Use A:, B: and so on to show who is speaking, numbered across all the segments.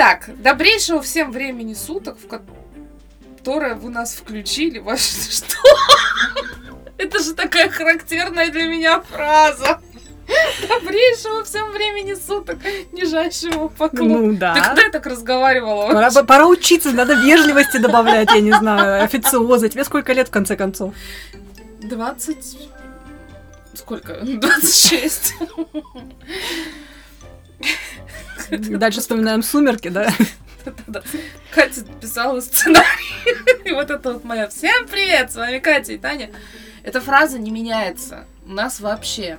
A: Итак, добрейшего всем времени суток, в которое вы нас включили. Ваш... Что? Это же такая характерная для меня фраза. Добрейшего всем времени суток, нижайшего поклона.
B: Ну да.
A: Ты когда я так разговаривала?
B: Пора, пора учиться, надо вежливости добавлять, я не знаю, официоза. Тебе сколько лет, в конце концов?
A: 20... Сколько? 26.
B: Дальше вспоминаем «Сумерки», да?
A: Катя писала сценарий. И вот это вот моя «Всем привет!» С вами Катя и Таня. Эта фраза не меняется. У нас вообще.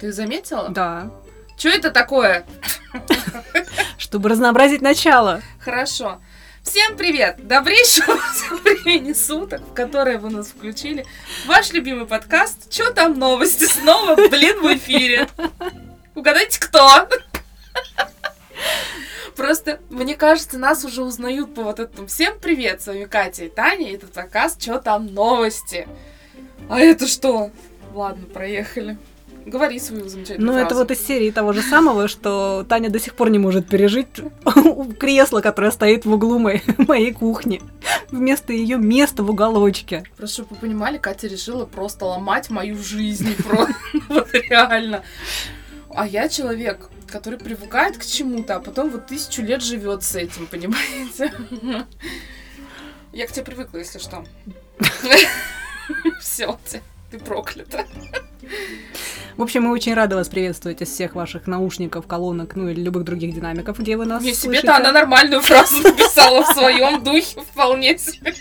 A: Ты заметила?
B: Да.
A: Что это такое?
B: Чтобы разнообразить начало.
A: Хорошо. Всем привет! Добрейшего времени суток, в которое вы нас включили. Ваш любимый подкаст «Чё там новости?» Снова, блин, в эфире. Угадайте, кто? Просто, мне кажется, нас уже узнают по вот этому. Всем привет, с вами Катя и Таня, этот подкаст «Чё там новости?» А это что? Ладно, проехали. Говори свою замечательную
B: Ну,
A: фразу.
B: это вот из серии того же самого, что Таня до сих пор не может пережить кресло, которое стоит в углу моей, моей кухни. Вместо ее места в уголочке.
A: Просто чтобы вы понимали, Катя решила просто ломать мою жизнь. Просто вот реально. А я человек, который привыкает к чему-то, а потом вот тысячу лет живет с этим, понимаете? Я к тебе привыкла, если что. Все, ты проклята.
B: В общем, мы очень рады вас приветствовать из всех ваших наушников, колонок, ну или любых других динамиков, где вы нас
A: Не себе-то она нормальную фразу написала в своем духе, вполне себе.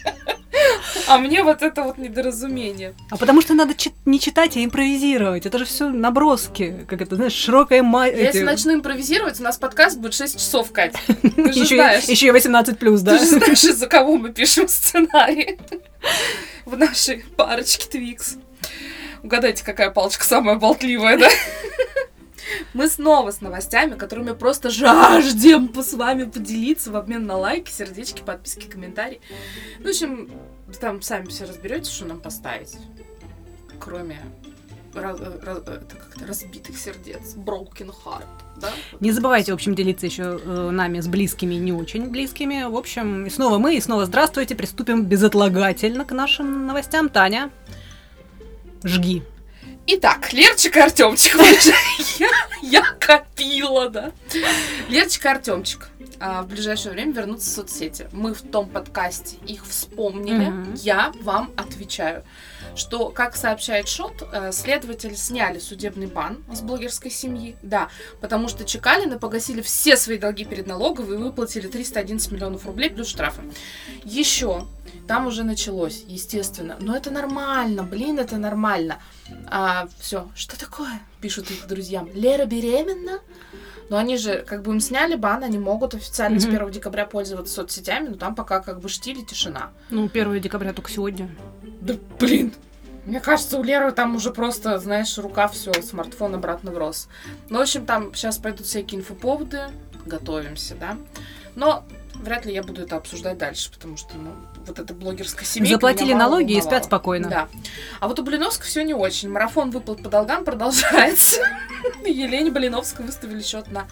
A: А мне вот это вот недоразумение.
B: А потому что надо чит- не читать, а импровизировать. Это же все наброски, как это, знаешь, широкая ма...
A: Я если
B: эти-
A: начну импровизировать, у нас подкаст будет 6 часов, Кать. Ты же
B: еще,
A: знаешь.
B: еще и 18 плюс, да?
A: Ты же знаешь, из-за кого мы пишем сценарий в нашей парочке Твикс. Угадайте, какая палочка самая болтливая, да? Мы снова с новостями, которыми просто жаждем по с вами поделиться в обмен на лайки, сердечки, подписки, комментарии. Ну, в общем, там сами все разберетесь, что нам поставить. Кроме раз- раз- это как-то разбитых сердец. Broken heart, да?
B: Не забывайте, в общем, делиться еще э, нами с близкими и не очень близкими. В общем, и снова мы, и снова здравствуйте. Приступим безотлагательно к нашим новостям. Таня, жги.
A: Итак, Лерчик и Артемчик. я, я копила, да. Лерчик и Артемчик а, в ближайшее время вернутся в соцсети. Мы в том подкасте их вспомнили. Я вам отвечаю, что, как сообщает Шот, э, следователи сняли судебный бан с блогерской семьи. Да, потому что Чекалины погасили все свои долги перед налоговой и выплатили 311 миллионов рублей плюс штрафы. Еще там уже началось, естественно. Но это нормально, блин, это нормально. А, все, что такое? Пишут их друзьям. Лера беременна? Но они же, как бы им сняли бан, они могут официально с
B: Мгм.
A: 1 декабря пользоваться соцсетями, но там пока как бы штиль и тишина.
B: Ну, 1 декабря только сегодня.
A: Да блин! Мне кажется, у Леры там уже просто, знаешь, рука все, смартфон обратно врос. Ну, в общем, там сейчас пойдут всякие инфоповоды, готовимся, да. Но вряд ли я буду это обсуждать дальше, потому что, ну, вот эта блогерская семейка
B: Заплатили налоги и спят спокойно.
A: Да. А вот у Блиновской все не очень. Марафон выплат по долгам продолжается. Елене Блиновской выставили счет на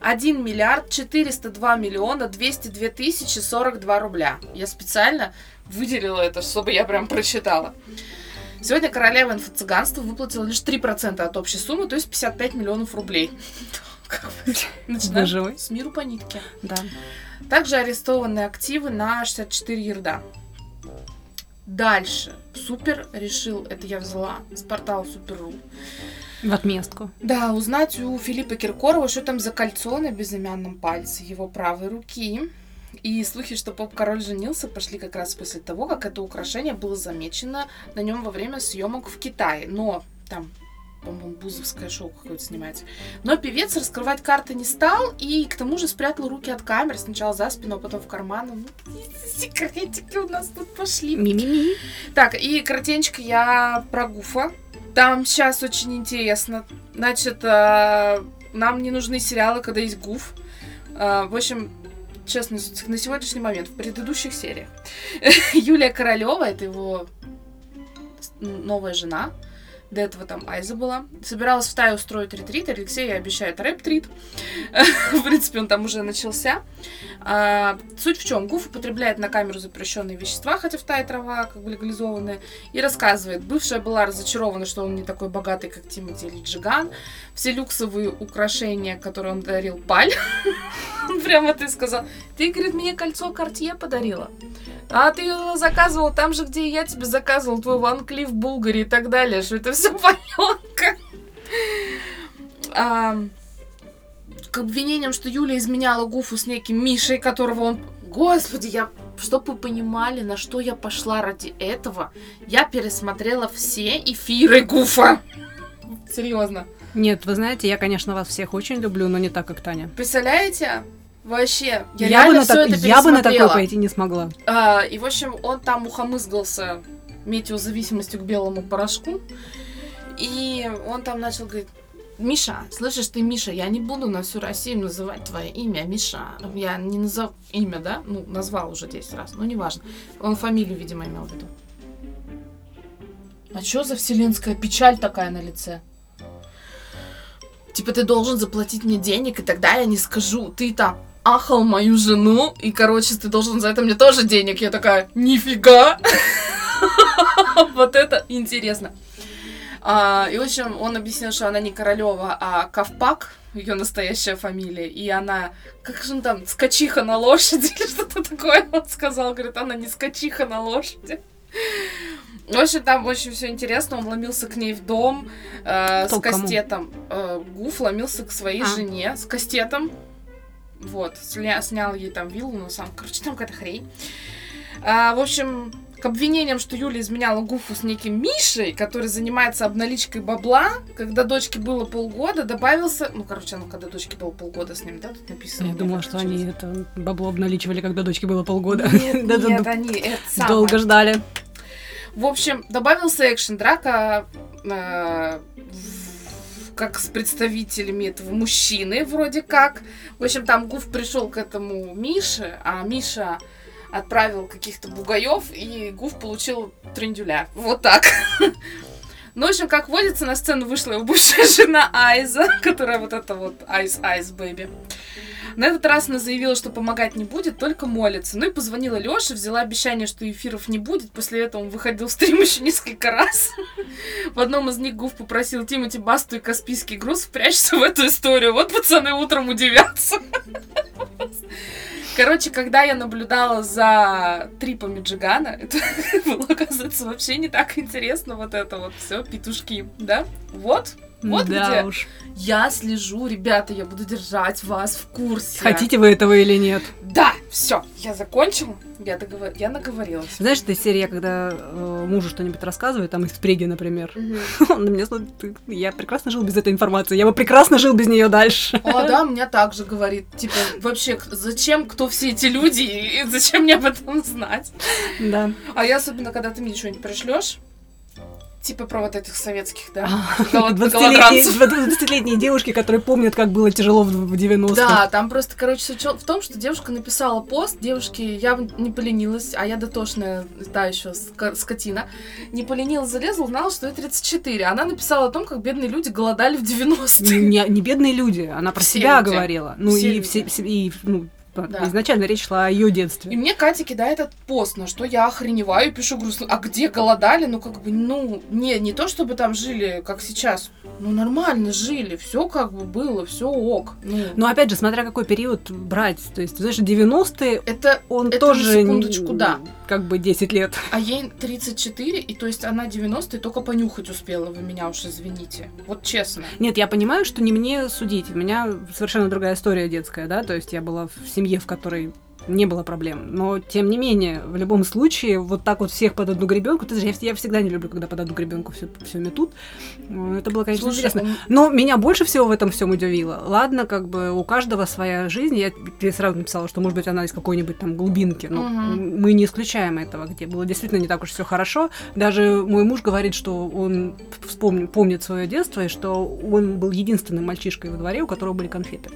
A: 1 миллиард 402 миллиона 202 тысячи 42 рубля. Я специально выделила это, чтобы я прям прочитала. Сегодня королева инфо-цыганства выплатила лишь 3% от общей суммы, то есть 55 миллионов рублей. Начинаем с миру по нитке.
B: Да.
A: Также арестованы активы на 64 ярда. Дальше. Супер решил, это я взяла с портала Супер.ру.
B: В отместку.
A: Да, узнать у Филиппа Киркорова, что там за кольцо на безымянном пальце его правой руки. И слухи, что поп-король женился, пошли как раз после того, как это украшение было замечено на нем во время съемок в Китае. Но там, по-моему, бузовское шоу какое-то снимается. Но певец раскрывать карты не стал и к тому же спрятал руки от камер сначала за спину, а потом в карманы. Ну, секретики у нас тут пошли.
B: Ми-ми-ми.
A: Так, и коротенько я про Гуфа. Там сейчас очень интересно. Значит, э, нам не нужны сериалы, когда есть Гуф. Э, В общем, честно, на сегодняшний момент, в предыдущих сериях, Юлия Королева, это его новая жена, До этого там Айза была. Собиралась в Тае устроить ретрит. Алексей обещает рэп-трит. В принципе, он там уже начался. А, суть в чем? Гуф употребляет на камеру запрещенные вещества, хотя в Тае трава как бы легализованная, и рассказывает. Бывшая была разочарована, что он не такой богатый, как Тимати или Джиган. Все люксовые украшения, которые он дарил, паль. Прямо ты сказал. Ты, говорит, мне кольцо Картье подарила. А ты его заказывал там же, где я тебе заказывал твой Ван Клифф Булгари и так далее, что это все паленка. А, к обвинениям, что Юля изменяла Гуфу с неким Мишей, которого он... Господи, я... Чтоб вы понимали, на что я пошла ради этого, я пересмотрела все эфиры Гуфа. Серьезно.
B: Нет, вы знаете, я, конечно, вас всех очень люблю, но не так, как Таня.
A: Представляете? Вообще, я,
B: Я, бы
A: реально все
B: так-
A: это
B: я бы на такое пойти не смогла.
A: А, и, в общем, он там ухомызгался метеозависимостью к белому порошку. И он там начал говорить, Миша, слышишь ты, Миша, я не буду на всю Россию называть твое имя, Миша. Я не назов имя, да? Ну, назвал уже 10 раз, но неважно. Он фамилию, видимо, имел в виду. А что за вселенская печаль такая на лице? Типа ты должен заплатить мне денег, и тогда я не скажу. Ты там ахал мою жену, и, короче, ты должен за это мне тоже денег. Я такая, нифига! Вот это интересно. А, И, в общем, он объяснил, что она не Королева, а Ковпак, ее настоящая фамилия, и она, как же он там, скачиха на лошади, или что-то такое он сказал, говорит, она не скачиха на лошади. В общем, там очень все интересно. Он ломился к ней в дом э, с
B: Кто
A: кастетом. Э, Гуф ломился к своей
B: А.
A: жене с кастетом. Вот, сля- снял ей там виллу, но сам, короче, там какая-то хрень. А, в общем, к обвинениям, что Юля изменяла Гуфу с неким Мишей, который занимается обналичкой бабла, когда дочке было полгода, добавился... Ну, короче, ну, когда дочке было полгода с ним, да, тут написано.
B: Я думала, что они это бабло обналичивали, когда дочке было полгода.
A: Нет, нет, они это самое.
B: Долго ждали.
A: В общем, добавился экшен, драка э, в- как с представителями этого мужчины, вроде как. В общем, там Гуф пришел к этому Мише, а Миша отправил каких-то бугаев, и Гуф получил трендюля. Вот так. Ну, в общем, как водится, на сцену вышла его бывшая жена Айза, которая вот это вот Айз Айз Бэби. На этот раз она заявила, что помогать не будет, только молится. Ну и позвонила Лёше, взяла обещание, что эфиров не будет. После этого он выходил в стрим еще несколько раз. В одном из них Гуф попросил Тимати Басту и Каспийский груз впрячься в эту историю. Вот пацаны утром удивятся. Короче, когда я наблюдала за трипами Джигана, это было, оказывается, вообще не так интересно вот это вот все, петушки, да? Вот, вот
B: да
A: где.
B: уж.
A: Я слежу, ребята, я буду держать вас в курсе.
B: Хотите вы этого или нет?
A: Да, все, я закончила. Я, договор... я наговорилась.
B: Знаешь, эта серия, когда э, мужу что-нибудь рассказывает, там из впреги, например, он на меня смотрит, «Ты- я прекрасно жил без этой информации, я бы прекрасно жил без нее дальше.
A: А, да, меня также говорит. Типа, вообще, зачем, кто все эти люди, и зачем мне об этом знать?
B: Да.
A: А я особенно, когда ты мне что-нибудь пришлешь, типа про вот этих советских, да,
B: А,
A: голод-
B: 20-летние
A: голодранцев.
B: 20-летние девушки, которые помнят, как было тяжело в в 90-х.
A: Да, там просто, короче, суть в том, что девушка написала пост, девушке явно не поленилась, а я дотошная, та еще скотина, не поленилась, залезла, узнала, что ей 34. Она написала о том, как бедные люди голодали в 90-е.
B: Не, не бедные люди, она про
A: Все
B: себя
A: люди.
B: говорила. Ну
A: Все
B: и,
A: люди.
B: все, все- и, ну,
A: Да.
B: изначально речь шла о ее
A: И
B: детстве.
A: мне Катя кидает этот пост, на что я охреневаю и пишу грустно. А где голодали? Ну, как бы, ну, не, не то, чтобы там жили, как сейчас. Ну, нормально жили, все как бы было, все ок. Ну,
B: Но опять же, смотря какой период брать. То есть, знаешь, 90-е
A: это,
B: он
A: это
B: тоже...
A: секундочку, да.
B: Как бы 10 лет.
A: А ей 34, и то есть она 90 только понюхать успела, вы меня уж извините. Вот честно.
B: Нет, я понимаю, что не мне судить. У меня совершенно другая история детская, да, то есть я была в семье, в которой не было проблем. Но, тем не менее, в любом случае, вот так вот всех под одну гребенку, ты знаешь, я, я всегда не люблю, когда под одну гребенку все, все метут. Это было, конечно,
A: Слушай,
B: интересно. Но меня больше всего в этом всем удивило. Ладно, как бы у каждого своя жизнь. Я тебе сразу написала, что, может быть, она из какой-нибудь там глубинки. Но
A: Мгм.
B: мы не исключаем этого, где было действительно не так уж все хорошо. Даже мой муж говорит, что он вспомнит, помнит свое детство, и что он был единственным мальчишкой во дворе, у которого были конфеты.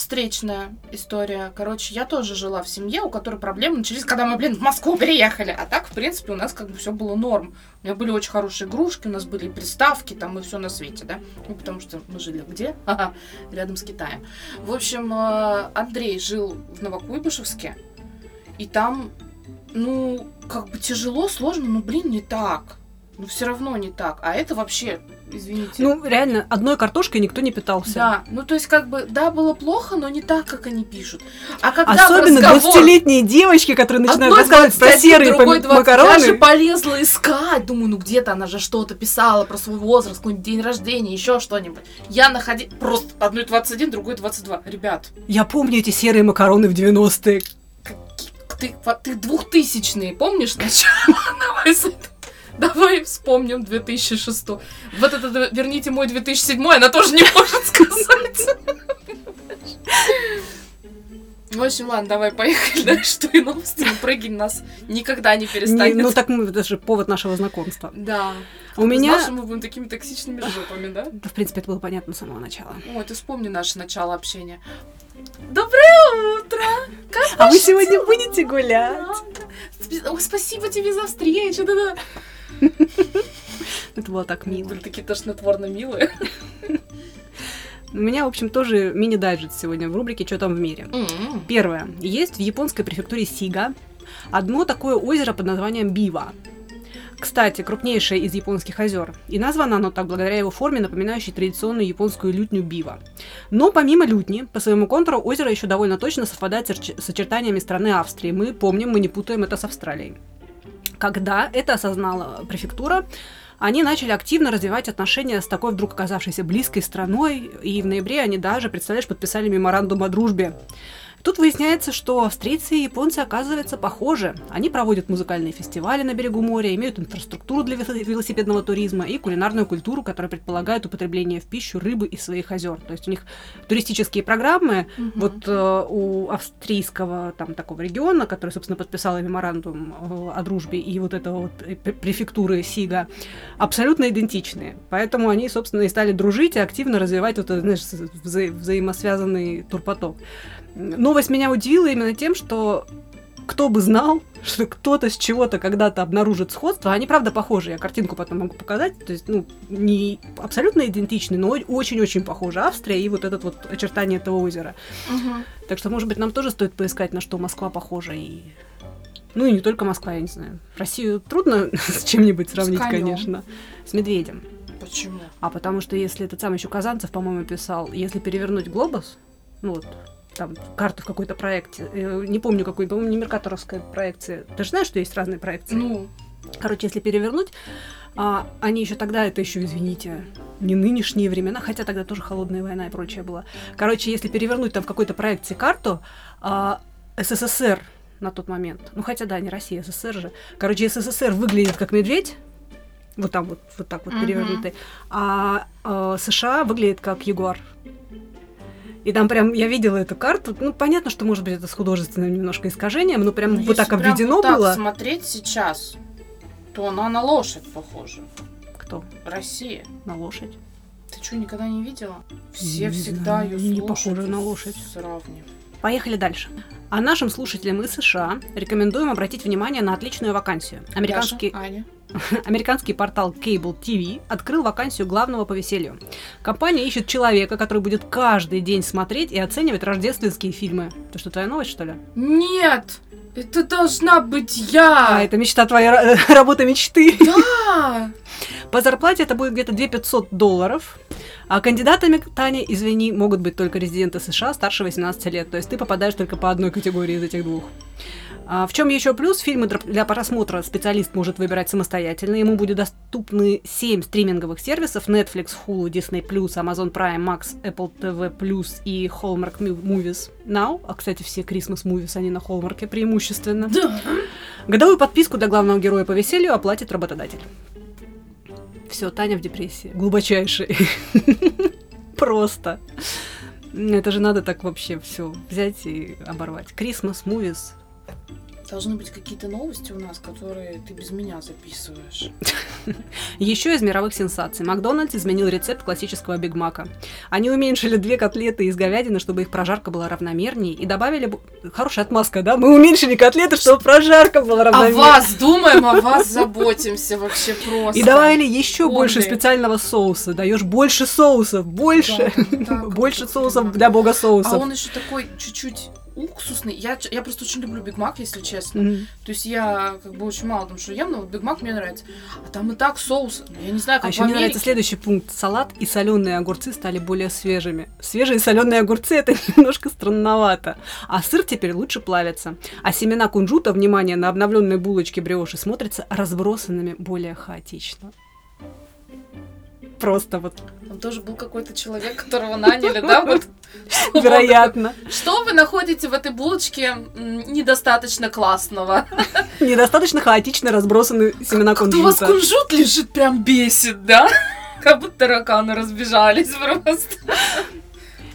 A: Встречная история. Короче, я тоже жила в семье, у которой проблемы начались, когда мы, блин, в Москву переехали. А так, в принципе, у нас как бы все было норм. У меня были очень хорошие игрушки, у нас были приставки, там и все на свете, да? Ну, потому что мы жили где? Ага, рядом с Китаем. В общем, э, Андрей жил в Новокуйбышевске, и там, ну, как бы тяжело, сложно, но, блин, не так. Ну, все равно не так. А это вообще, извините.
B: Ну, реально, одной картошкой никто не питался.
A: Да, ну то есть как бы, да, было плохо, но не так, как они пишут. А когда
B: Особенно
A: разговор...
B: 20-летние девочки, которые начинают
A: Одной
B: рассказывать про
A: 21,
B: серые пом-
A: 20.
B: макароны.
A: Я же полезла искать. Думаю, ну где-то она же что-то писала про свой возраст, какой-нибудь день рождения, еще что-нибудь. Я находила просто одной 21, другой 22. Ребят,
B: Я помню эти серые макароны в 90-е.
A: ты, ты двухтысячные, помнишь начало? Давай, вспомним 2006. Вот это, верните мой 2007, она тоже не может сказать. В общем, ладно, давай поехали дальше. Что и новости, ну, прыгай нас никогда не
B: Не-
A: перестанет.
B: ну так мы, это же повод нашего знакомства.
A: Да.
B: У
A: Ты
B: меня,
A: знаешь, мы будем такими токсичными жопами, да?
B: Да, в принципе, это было понятно с самого начала.
A: Ой, ты вспомни наше начало общения. Доброе утро! Как
B: А вы сегодня
A: дела?
B: будете гулять?
A: Спи- Ой, спасибо тебе за встречу. Да-да.
B: Это было так мило.
A: Были такие тошнотворно милые.
B: У меня, в общем, тоже мини-дайджест сегодня в рубрике «Что там в мире?». Первое. Есть в японской префектуре Сига одно такое озеро под названием Бива. Кстати, крупнейшее из японских озер. И названо оно так благодаря его форме, напоминающей традиционную японскую лютню Бива. Но помимо лютни, по своему контуру озеро еще довольно точно совпадает с очертаниями страны Австрии. Мы помним, мы не путаем это с Австралией. Когда это осознала префектура, они начали активно развивать отношения с такой вдруг оказавшейся близкой страной, и в ноябре они даже, представляешь, подписали меморандум о дружбе. Тут выясняется, что австрийцы и японцы, оказывается, похожи. Они проводят музыкальные фестивали на берегу моря, имеют инфраструктуру для вело- велосипедного туризма и кулинарную культуру, которая предполагает употребление в пищу рыбы из своих озер. То есть у них туристические программы, вот э, у австрийского там такого региона, который, собственно, подписал меморандум э, о дружбе и вот этого вот пре- префектуры Сига, абсолютно идентичные. Поэтому они, собственно, и стали дружить и активно развивать вот знаешь, вза- взаимосвязанный турпоток. Новость меня удивила именно тем, что кто бы знал, что кто-то с чего-то когда-то обнаружит сходство. Они, правда, похожи. Я картинку потом могу показать. То есть, ну, не абсолютно идентичны, но очень-очень похожи. Австрия и вот этот вот очертание этого озера.
A: Мгм.
B: Так что, может быть, нам тоже стоит поискать, на что Москва похожа и... Ну и не только Москва, я не знаю. Россию трудно с чем-нибудь сравнить,
A: конём.
B: конечно. С медведем.
A: Почему?
B: А потому что если этот сам еще Казанцев, по-моему, писал, если перевернуть глобус, ну вот, там, карту в какой-то проекте, э, не помню какой, по-моему, не меркаторовская проекция. Ты же знаешь, что есть разные проекции?
A: Ну,
B: Короче, если перевернуть, а, они еще тогда, это еще, извините, не нынешние времена, хотя тогда тоже холодная война и прочее было. Короче, если перевернуть там в какой-то проекции карту, а, СССР на тот момент, ну хотя да, не Россия, СССР же. Короче, СССР выглядит как медведь, вот там вот, вот так вот
A: Мгм.
B: перевернутый, а, а, США выглядит как ягуар. И там прям, я видела эту карту, ну, понятно, что, может быть, это с художественным немножко искажением, но прям
A: ну,
B: вот
A: если
B: так
A: прям
B: обведено
A: так
B: было.
A: смотреть сейчас, то она на лошадь похожа.
B: Кто?
A: Россия.
B: На лошадь.
A: Ты что, никогда не видела? Все
B: Не
A: всегда
B: знаю,
A: ее
B: не похожа на лошадь.
A: Сравнивают.
B: Поехали дальше. А нашим слушателям из США рекомендуем обратить внимание на отличную вакансию. Американский,
A: Даша, Аня.
B: Американский портал Cable TV открыл вакансию главного по веселью. Компания ищет человека, который будет каждый день смотреть и оценивать рождественские фильмы. Это что, твоя новость, что ли?
A: Нет! Это должна быть я!
B: А, это мечта твоя, ра- работа мечты.
A: Да!
B: По зарплате это будет где-то 2 500 долларов. А кандидатами, Таня, извини, могут быть только резиденты США старше 18 лет. То есть ты попадаешь только по одной категории из этих двух. А в чем еще плюс? Фильмы для просмотра специалист может выбирать самостоятельно. Ему будет доступны 7 стриминговых сервисов Netflix, Hulu, Disney+, Amazon Prime, Max, Apple TV+, и Hallmark Movies Now. А, кстати, все Christmas Movies, они на Hallmark преимущественно.
A: Да!
B: Годовую подписку для главного героя по веселью оплатит работодатель. Все, Таня в депрессии. Глубочайшей. Просто. Это же надо так вообще все взять и оборвать. Christmas, movies.
A: Должны быть какие-то новости у нас, которые ты без меня записываешь.
B: Еще из мировых сенсаций. Макдональдс изменил рецепт классического Биг Мака. Они уменьшили две котлеты из говядины, чтобы их прожарка была равномернее, и добавили... Хорошая отмазка, да? Мы уменьшили котлеты, чтобы прожарка была
A: О
B: равномернее.
A: вас думаем, о вас заботимся вообще просто.
B: И добавили еще больше специального соуса. Даешь больше соусов, больше.
A: Да, да, как
B: больше соусов для бога
A: А
B: соусов.
A: он еще такой чуть-чуть уксусный. Я, я просто очень люблю Биг Мак, если честно.
B: Мгм.
A: То есть я как бы очень мало там что ем, но Биг Мак мне нравится. А там и так соус. Ну, Я не знаю,
B: А
A: как
B: еще
A: в
B: мне нравится следующий пункт. Салат и соленые огурцы стали более свежими. Свежие соленые огурцы это немножко странновато. А сыр теперь лучше плавится. А семена кунжута, внимание, на обновленной булочке бриоши смотрятся разбросанными более хаотично. Просто вот
A: Там тоже был какой-то человек, которого наняли, да? Вот.
B: Вероятно.
A: Что вы находите в этой булочке недостаточно классного?
B: Недостаточно хаотично разбросаны семена
A: Как-то у вас
B: кунжута.
A: кунжут лежит, прям бесит, да? Как будто тараканы разбежались просто.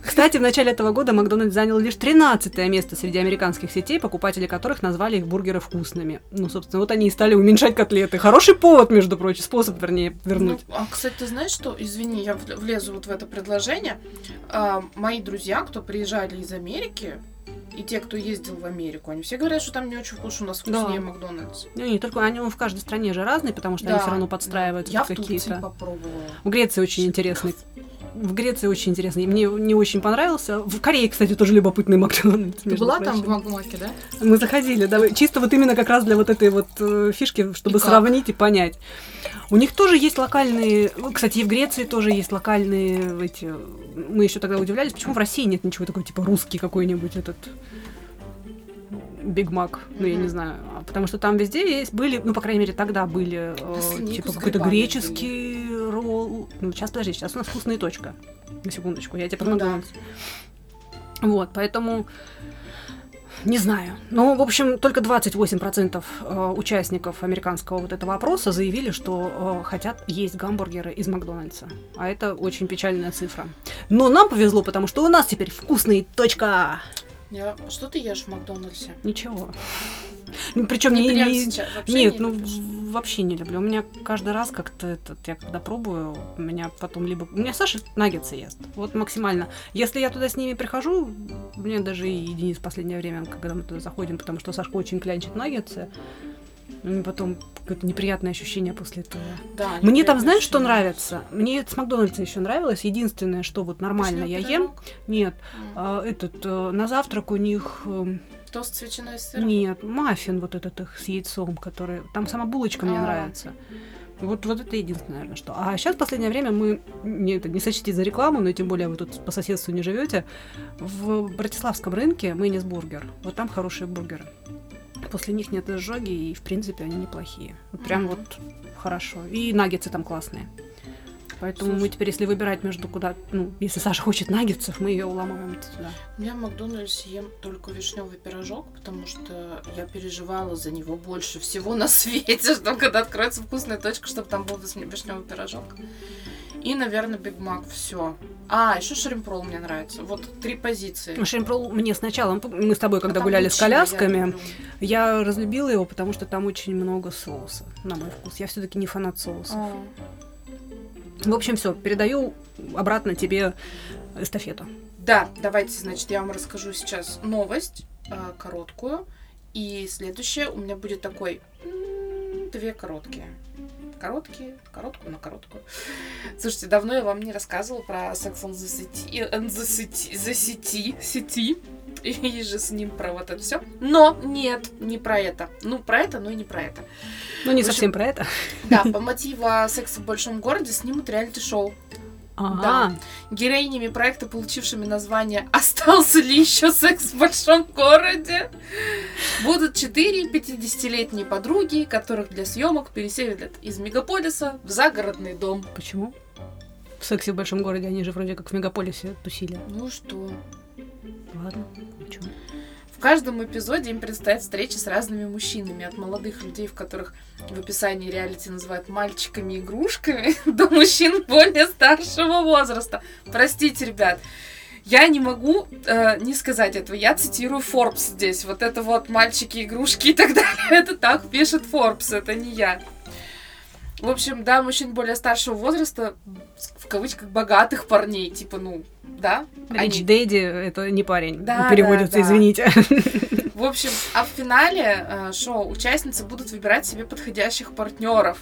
B: Кстати, в начале этого года Макдональдс занял лишь 13 место среди американских сетей, покупатели которых назвали их бургеры вкусными. Ну, собственно, вот они и стали уменьшать котлеты. Хороший повод, между прочим, способ, вернее, вернуть.
A: Ну, а, кстати, ты знаешь, что, извини, я вл- влезу вот в это предложение. А, мои друзья, кто приезжали из Америки, и те, кто ездил в Америку, они все говорят, что там не очень вкусно, у нас
B: Да.
A: вкуснее Макдональдс.
B: Ну, не только они он в каждой стране же разные, потому что они
A: Да,
B: все равно
A: да.
B: подстраиваются
A: Я
B: под
A: в Турции
B: какие-то.
A: попробовала.
B: В Греции очень интересный. В Греции очень интересный. Мне не очень понравился. В Корее, кстати, тоже любопытный Макдональдс.
A: Ты была там в
B: прочим.
A: Макмаке, да?
B: Мы заходили, да, чисто вот именно как раз для вот этой вот э, фишки, чтобы
A: И
B: сравнить и понять. У них тоже есть локальные, ну, кстати, и в Греции тоже есть локальные эти. Мы еще тогда удивлялись, почему в России нет ничего такого типа русский какой-нибудь этот Биг Мак, ну я не знаю, А потому что там везде есть были, ну по крайней мере тогда были э, типа какой-то греческий Ну сейчас подожди, сейчас у нас вкусная точка. На секундочку, я тебе про
A: Ну да.
B: Вот, поэтому не знаю. Ну, в общем, только 28% э, участников американского вот этого опроса заявили, что э, хотят есть гамбургеры из Макдональдса. А это очень печальная цифра. Но нам повезло, потому что у нас теперь вкусный точка.
A: Я... Что ты ешь в Макдональдсе?
B: Ничего. Причем
A: Не
B: не, не-
A: сейчас, вообще
B: нет,
A: не
B: ну
A: любишь?
B: вообще не люблю. У меня каждый раз как-то этот, я когда пробую, у меня потом либо... У меня Саша наггетсы ест. Вот максимально. Если я туда с ними прихожу, мне даже и Денис в последнее время, когда мы туда заходим, потому что Сашка очень клянчит наггетсы, меня потом какое-то неприятное ощущение после этого.
A: Да,
B: Мне там, знаешь, что нравится? Мне с Макдональдса еще нравилось. Единственное, что вот нормально я ем.
A: пирожок?
B: Нет,
A: М.
B: а, этот, э, на завтрак у них...
A: Тост с ветчиной и сыром?
B: нет, маффин вот этот их с яйцом, который... Там сама булочка мне
A: А.
B: нравится. Вот, вот это единственное, наверное, что. А сейчас в последнее время мы, не, это, не сочтите за рекламу, но тем более вы тут по соседству не живете, в Братиславском рынке Мэнис Бургер. Вот там хорошие бургеры. После них нет изжоги, и, в принципе, они неплохие. Вот прям
A: Мгм.
B: вот хорошо. И наггетсы там классные. Поэтому мы
A: Слушай.
B: теперь, если выбирать между куда... Ну, если Саша хочет наггетсов, мы ее уламываем туда.
A: Я в Макдональдсе ем только вишневый пирожок, потому что я переживала за него больше всего на свете, что когда откроется вкусная точка, чтобы там был вишневый пирожок. И, наверное, Биг Мак. Все. А, еще шримпрол мне нравится. Вот три позиции.
B: Шримпрол мне сначала... Мы с тобой, когда
A: А
B: гуляли с
A: я
B: колясками,
A: люблю.
B: Я разлюбила его, потому что там очень много соуса, на мой вкус. Я все-таки не фанат соуса.
A: А,
B: В общем, все, передаю обратно тебе эстафету.
A: Да, давайте, значит, я вам расскажу сейчас новость а, короткую. И следующее у меня будет такой две короткие. Короткие, короткую, но короткую. Слушайте, давно я вам не рассказывала про Sex on the City, and the City, the City, сети, и же с ним про вот это все. Но нет, не про это. Ну, про это, но и не про это.
B: Ну, не
A: общем,
B: совсем про это.
A: Да, по мотиву секса в большом городе снимут реалити-шоу.
B: Ага.
A: Героинями проекта, получившими название «Остался ли еще секс в большом городе?» будут четыре 50-летние подруги, которых для съемок переселят из мегаполиса в загородный дом.
B: Почему? В сексе в большом городе они же вроде как в мегаполисе тусили.
A: Ну что?
B: Ладно, ничего.
A: В каждом эпизоде им предстоят встречи с разными мужчинами, от молодых людей, в которых в описании реалити называют мальчиками-игрушками, до мужчин более старшего возраста. Простите, ребят, Я не могу э, не сказать этого. Я цитирую Forbes здесь. Вот это вот мальчики, игрушки и так далее. Это так пишет Forbes, это не я. В общем, да, мужчин более старшего возраста, в кавычках, богатых парней, типа, ну, да?
B: Рич Дэдди — это не парень,
A: Да,
B: переводится,
A: да, да.
B: извините.
A: В общем, а в финале э, шоу участницы будут выбирать себе подходящих партнеров.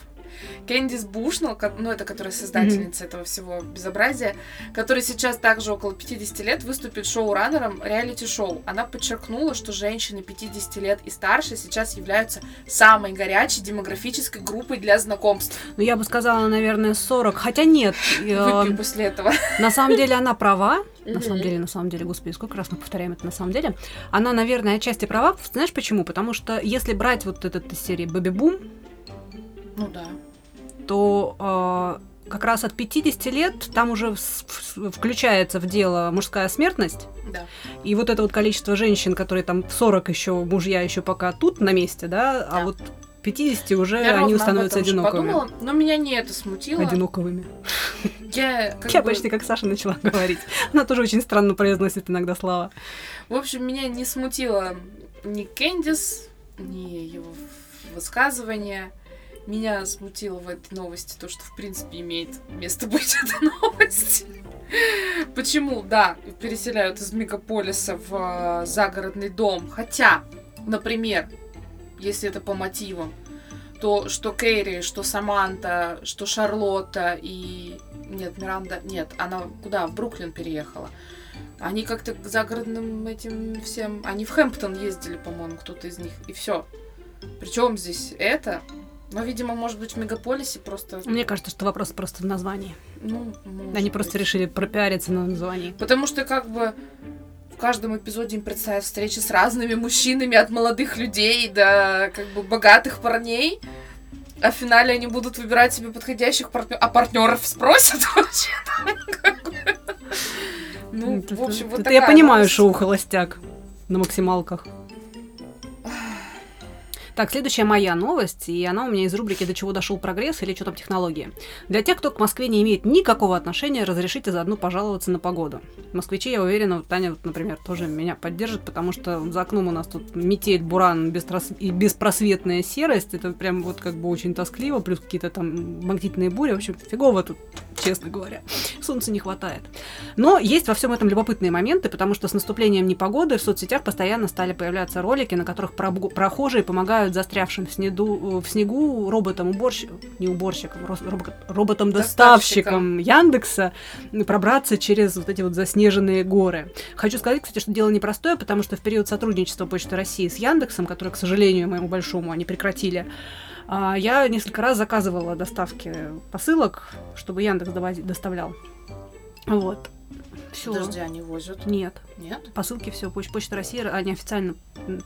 A: Кэндис Бушнелл, ну это которая создательница этого всего безобразия, которая сейчас также около 50 лет выступит шоураннером реалити-шоу. Она подчеркнула, что женщины 50 лет и старше сейчас являются самой горячей демографической группой для знакомств.
B: Ну, я бы сказала, наверное, 40. Хотя нет,
A: Выпью после этого.
B: на самом деле она права. На самом деле, на самом деле, господи, сколько раз мы повторяем это на самом деле. Она, наверное, отчасти права. Знаешь почему? Потому что если брать вот этот из серии Бэби Бум,
A: Ну да.
B: то э, как раз от 50 лет там уже включается в дело мужская смертность.
A: Да.
B: И вот это вот количество женщин, которые там в 40 еще, мужья еще пока тут на месте, да, а
A: Да.
B: вот 50 уже
A: Я
B: они становятся одиноковыми.
A: подумала, но меня не это смутило.
B: Одиноковыми.
A: Я,
B: Я
A: бы-
B: почти как Саша начала говорить. Она тоже очень странно произносит иногда слова.
A: В общем, меня не смутило ни Кэндис, ни его высказывание. Меня смутило в этой новости то, что в принципе имеет место быть эта новость. Почему, да, переселяют из мегаполиса в э, загородный дом. Хотя, например, если это по мотивам, то что Кэрри, что Саманта, что Шарлотта и... Нет, Миранда... Нет, она куда? В Бруклин переехала. Они как-то к загородным этим всем... Они в Хэмптон ездили, по-моему, кто-то из них. И все. Причем здесь это? Ну, видимо, может быть, в мегаполисе просто...
B: Мне кажется, что вопрос просто в названии.
A: Ну,
B: Они просто
A: быть.
B: решили пропиариться на названии.
A: Потому что как бы в каждом эпизоде им предстоят встречи с разными мужчинами, от молодых людей до как бы богатых парней. А в финале они будут выбирать себе подходящих партнеров. А партнеров спросят вообще. Ну, в общем, вот
B: это я
A: такая
B: понимаю
A: новость.
B: шоу «Холостяк» на максималках. Так, следующая моя новость, и она у меня из рубрики «До чего дошел прогресс» или «Что там технологии?». Для тех, кто к Москве не имеет никакого отношения, разрешите заодно пожаловаться на погоду. Москвичи, я уверена, Таня, вот, например, тоже меня поддержит, потому что за окном у нас тут метель, буран бестрос- и беспросветная серость. Это прям вот как бы очень тоскливо, плюс какие-то там магнитные бури. В общем, фигово тут, честно говоря. Солнца не хватает. Но есть во всем этом любопытные моменты, потому что с наступлением непогоды в соцсетях постоянно стали появляться ролики, на которых прохожие помогают застрявшим в, снеду, в снегу роботам-уборщикам, не уборщикам, роботам-доставщикам Яндекса пробраться через вот эти вот заснеженные горы. Хочу сказать, кстати, что дело непростое, потому что в период сотрудничества Почты России с Яндексом, который, к сожалению, моему большому, они прекратили, а, я несколько раз заказывала доставки посылок, чтобы Яндекс доставлял. Вот. Все.
A: Подожди, они возят.
B: Нет.
A: Нет?
B: Посылки все. Поч- Почта России, они официально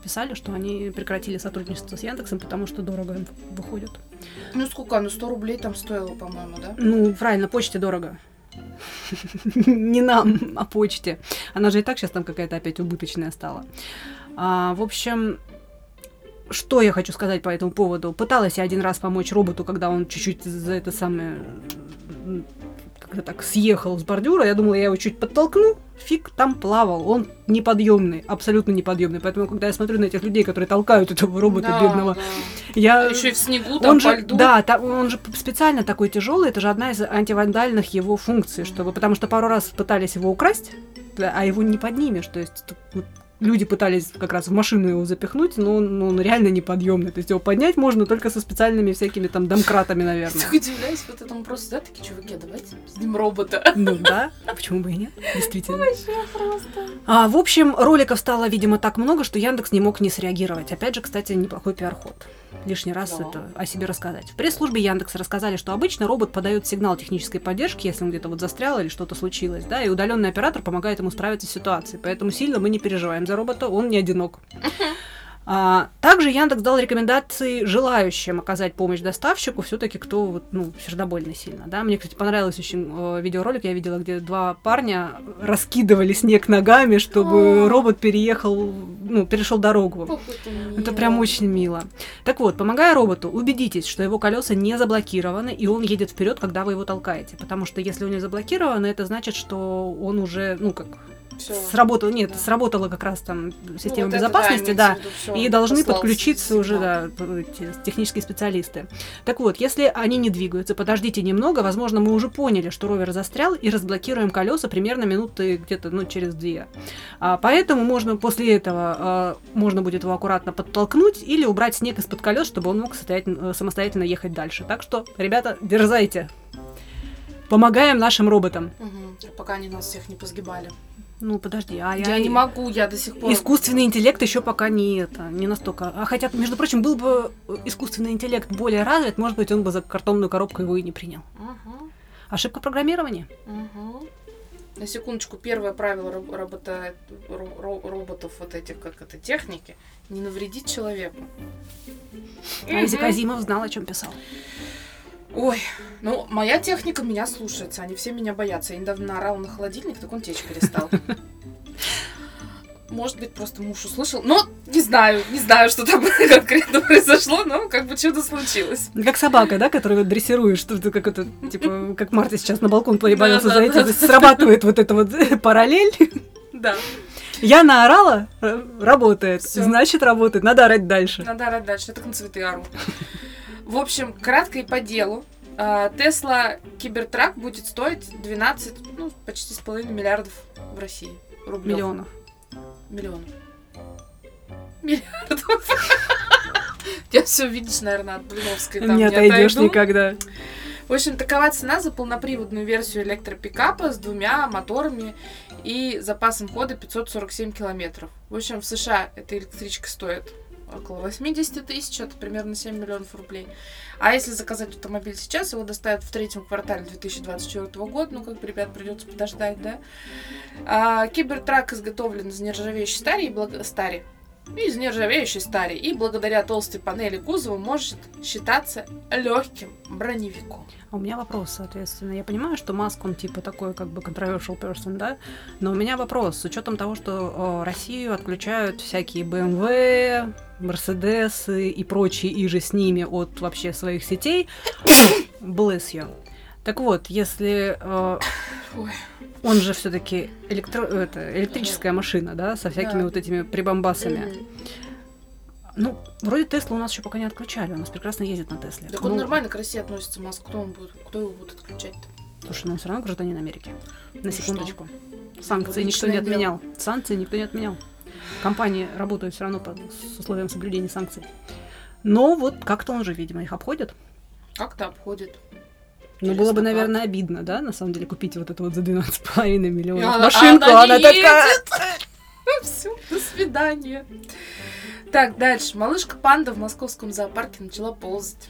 B: писали, что они прекратили сотрудничество с Яндексом, потому что дорого им выходит.
A: Ну сколько? Ну 100 рублей там стоило, по-моему, да?
B: Ну, правильно, почте дорого. Не нам, а почте. Она же и так сейчас там какая-то опять убыточная стала. А, в общем, что я хочу сказать по этому поводу? Пыталась я один раз помочь роботу, когда он чуть-чуть за это самое как-то так съехал с бордюра. Я думала, я его чуть подтолкну. Фиг там плавал. Он неподъемный, абсолютно неподъемный. Поэтому, когда я смотрю на этих людей, которые толкают этого робота
A: Да,
B: бедного,
A: да.
B: я
A: Еще и в снегу, там
B: он же,
A: льду.
B: да, та- он же специально такой тяжелый, это же одна из антивандальных его функций, чтобы, потому что пару раз пытались его украсть, а его не поднимешь, то есть вот люди пытались как раз в машину его запихнуть, но он, ну, он реально неподъемный, то есть его поднять можно только со специальными всякими там домкратами, наверное.
A: Так удивляюсь вот этому просто, да, такие чуваки, а давайте с робота.
B: Ну да, а почему бы и нет, действительно.
A: Вообще просто.
B: А, в общем, роликов стало, видимо, так много, что Яндекс не мог не среагировать. Опять же, кстати, неплохой пиар-ход. Лишний раз
A: Да.
B: это о себе рассказать. В пресс-службе Яндекса рассказали, что обычно робот подает сигнал технической поддержки, если он где-то вот застрял или что-то случилось, да, и удаленный оператор помогает ему справиться с ситуацией. Поэтому сильно мы не переживаем за робота, он не одинок. А, также Яндекс дал рекомендации желающим оказать помощь доставщику, все-таки кто вот, ну, сердобольный сильно, да. Мне, кстати, понравился очень э, видеоролик, я видела, где два парня раскидывали снег ногами, чтобы
A: О.
B: робот переехал, ну, перешел дорогу.
A: Это
B: Это прям очень мило. Так вот, помогая роботу, убедитесь, что его колеса не заблокированы, и он едет вперед, когда вы его толкаете. Потому что если он не заблокирован, это значит, что он уже, ну как,
A: Всё.
B: сработала, нет,
A: Да.
B: сработала как раз там
A: Ну,
B: система
A: вот это,
B: безопасности,
A: имеется
B: да,
A: всё,
B: и должны подключиться уже, да, технические специалисты. Так вот, если они не двигаются, подождите немного, возможно, мы уже поняли, что ровер застрял, и разблокируем колеса примерно минуты где-то, ну, через две. А, поэтому можно после этого, а, можно будет его аккуратно подтолкнуть или убрать снег из-под колес, чтобы он мог состоятельно- э, самостоятельно ехать дальше. Так что, ребята, дерзайте. Помогаем нашим роботам.
A: Мгм. Пока они нас всех не позгибали.
B: Ну, подожди, а
A: Я, не могу, я до сих пор...
B: Искусственный интеллект еще пока не это, не настолько. А хотя, между прочим, был бы искусственный интеллект более развит, может быть, он бы за картонную коробку его и не принял.
A: Мгм.
B: Ошибка программирования.
A: Мгм. На секундочку, первое правило роб- робота, ро- ро- роботов вот этих, как это, техники, не навредить человеку.
B: Айзек
A: Мгм.
B: Азимов знал, о чем писал.
A: Ой, ну, моя техника меня слушается, они все меня боятся. Я недавно наорала на холодильник, так он течь перестал. Может быть, просто муж услышал. Но не знаю, не знаю, что там конкретно произошло, но как бы чудо случилось.
B: Как собака, да, которую дрессируешь, что ты как это, типа, как Марта сейчас на балкон
A: да,
B: зайти, то есть срабатывает вот эта вот параллель.
A: Да,
B: Я наорала, работает,
A: Всё.
B: значит работает, надо орать дальше.
A: надо орать дальше, я так на цветы ору. В общем, кратко и по делу. А, Тесла Кибертрак будет стоить 12, ну, почти с половиной миллиардов в России. Рублев.
B: Миллионов.
A: Миллионов. Миллиардов. Я все видишь, наверное, от Блиновской. там
B: Не отойдешь
A: отойду.
B: никогда.
A: В общем, такова цена за полноприводную версию электропикапа с двумя моторами и запасом хода 547 километров. В общем, в США эта электричка стоит около 80 тысяч, это примерно 7 миллионов рублей. А если заказать автомобиль сейчас, его доставят в третьем квартале 2024 года, ну, как бы, ребят, придется подождать, да? А, Кибертрак изготовлен из нержавеющей стали и благо... стари. Из нержавеющей стали. И благодаря толстой панели кузова может считаться легким броневиком.
B: А у меня вопрос, соответственно. Я понимаю, что Маск, он типа такой как бы controversial person, да? Но у меня вопрос, с учетом того, что э, Россию отключают всякие BMW, Мерседесы и прочие и же с ними от вообще своих сетей, bless you. Так вот, если э, он же все-таки электро... это, электрическая машина, да, со всякими
A: Да.
B: вот этими прибамбасами. Ну, вроде Теслу у нас еще пока не отключали, у нас прекрасно ездит на Тесле.
A: Так он
B: Ну,
A: нормально к России относится, Маск. Кто, он будет, кто его будет отключать-то?
B: Слушай, ну он все равно гражданин Америки. На
A: Ну
B: секундочку. Санкции никто не
A: дело.
B: отменял. Санкции никто не отменял. Компании работают все равно по с условиям соблюдения санкций. Но вот как-то он же, видимо, их обходит.
A: Как-то обходит.
B: Ну, было бы, наверное, обидно, да, на самом деле, купить вот это вот за 12,5 миллионов
A: она-
B: машинку,
A: она
B: она такая...
A: Все, до свидания. Так, дальше. Малышка панда в московском зоопарке начала ползать.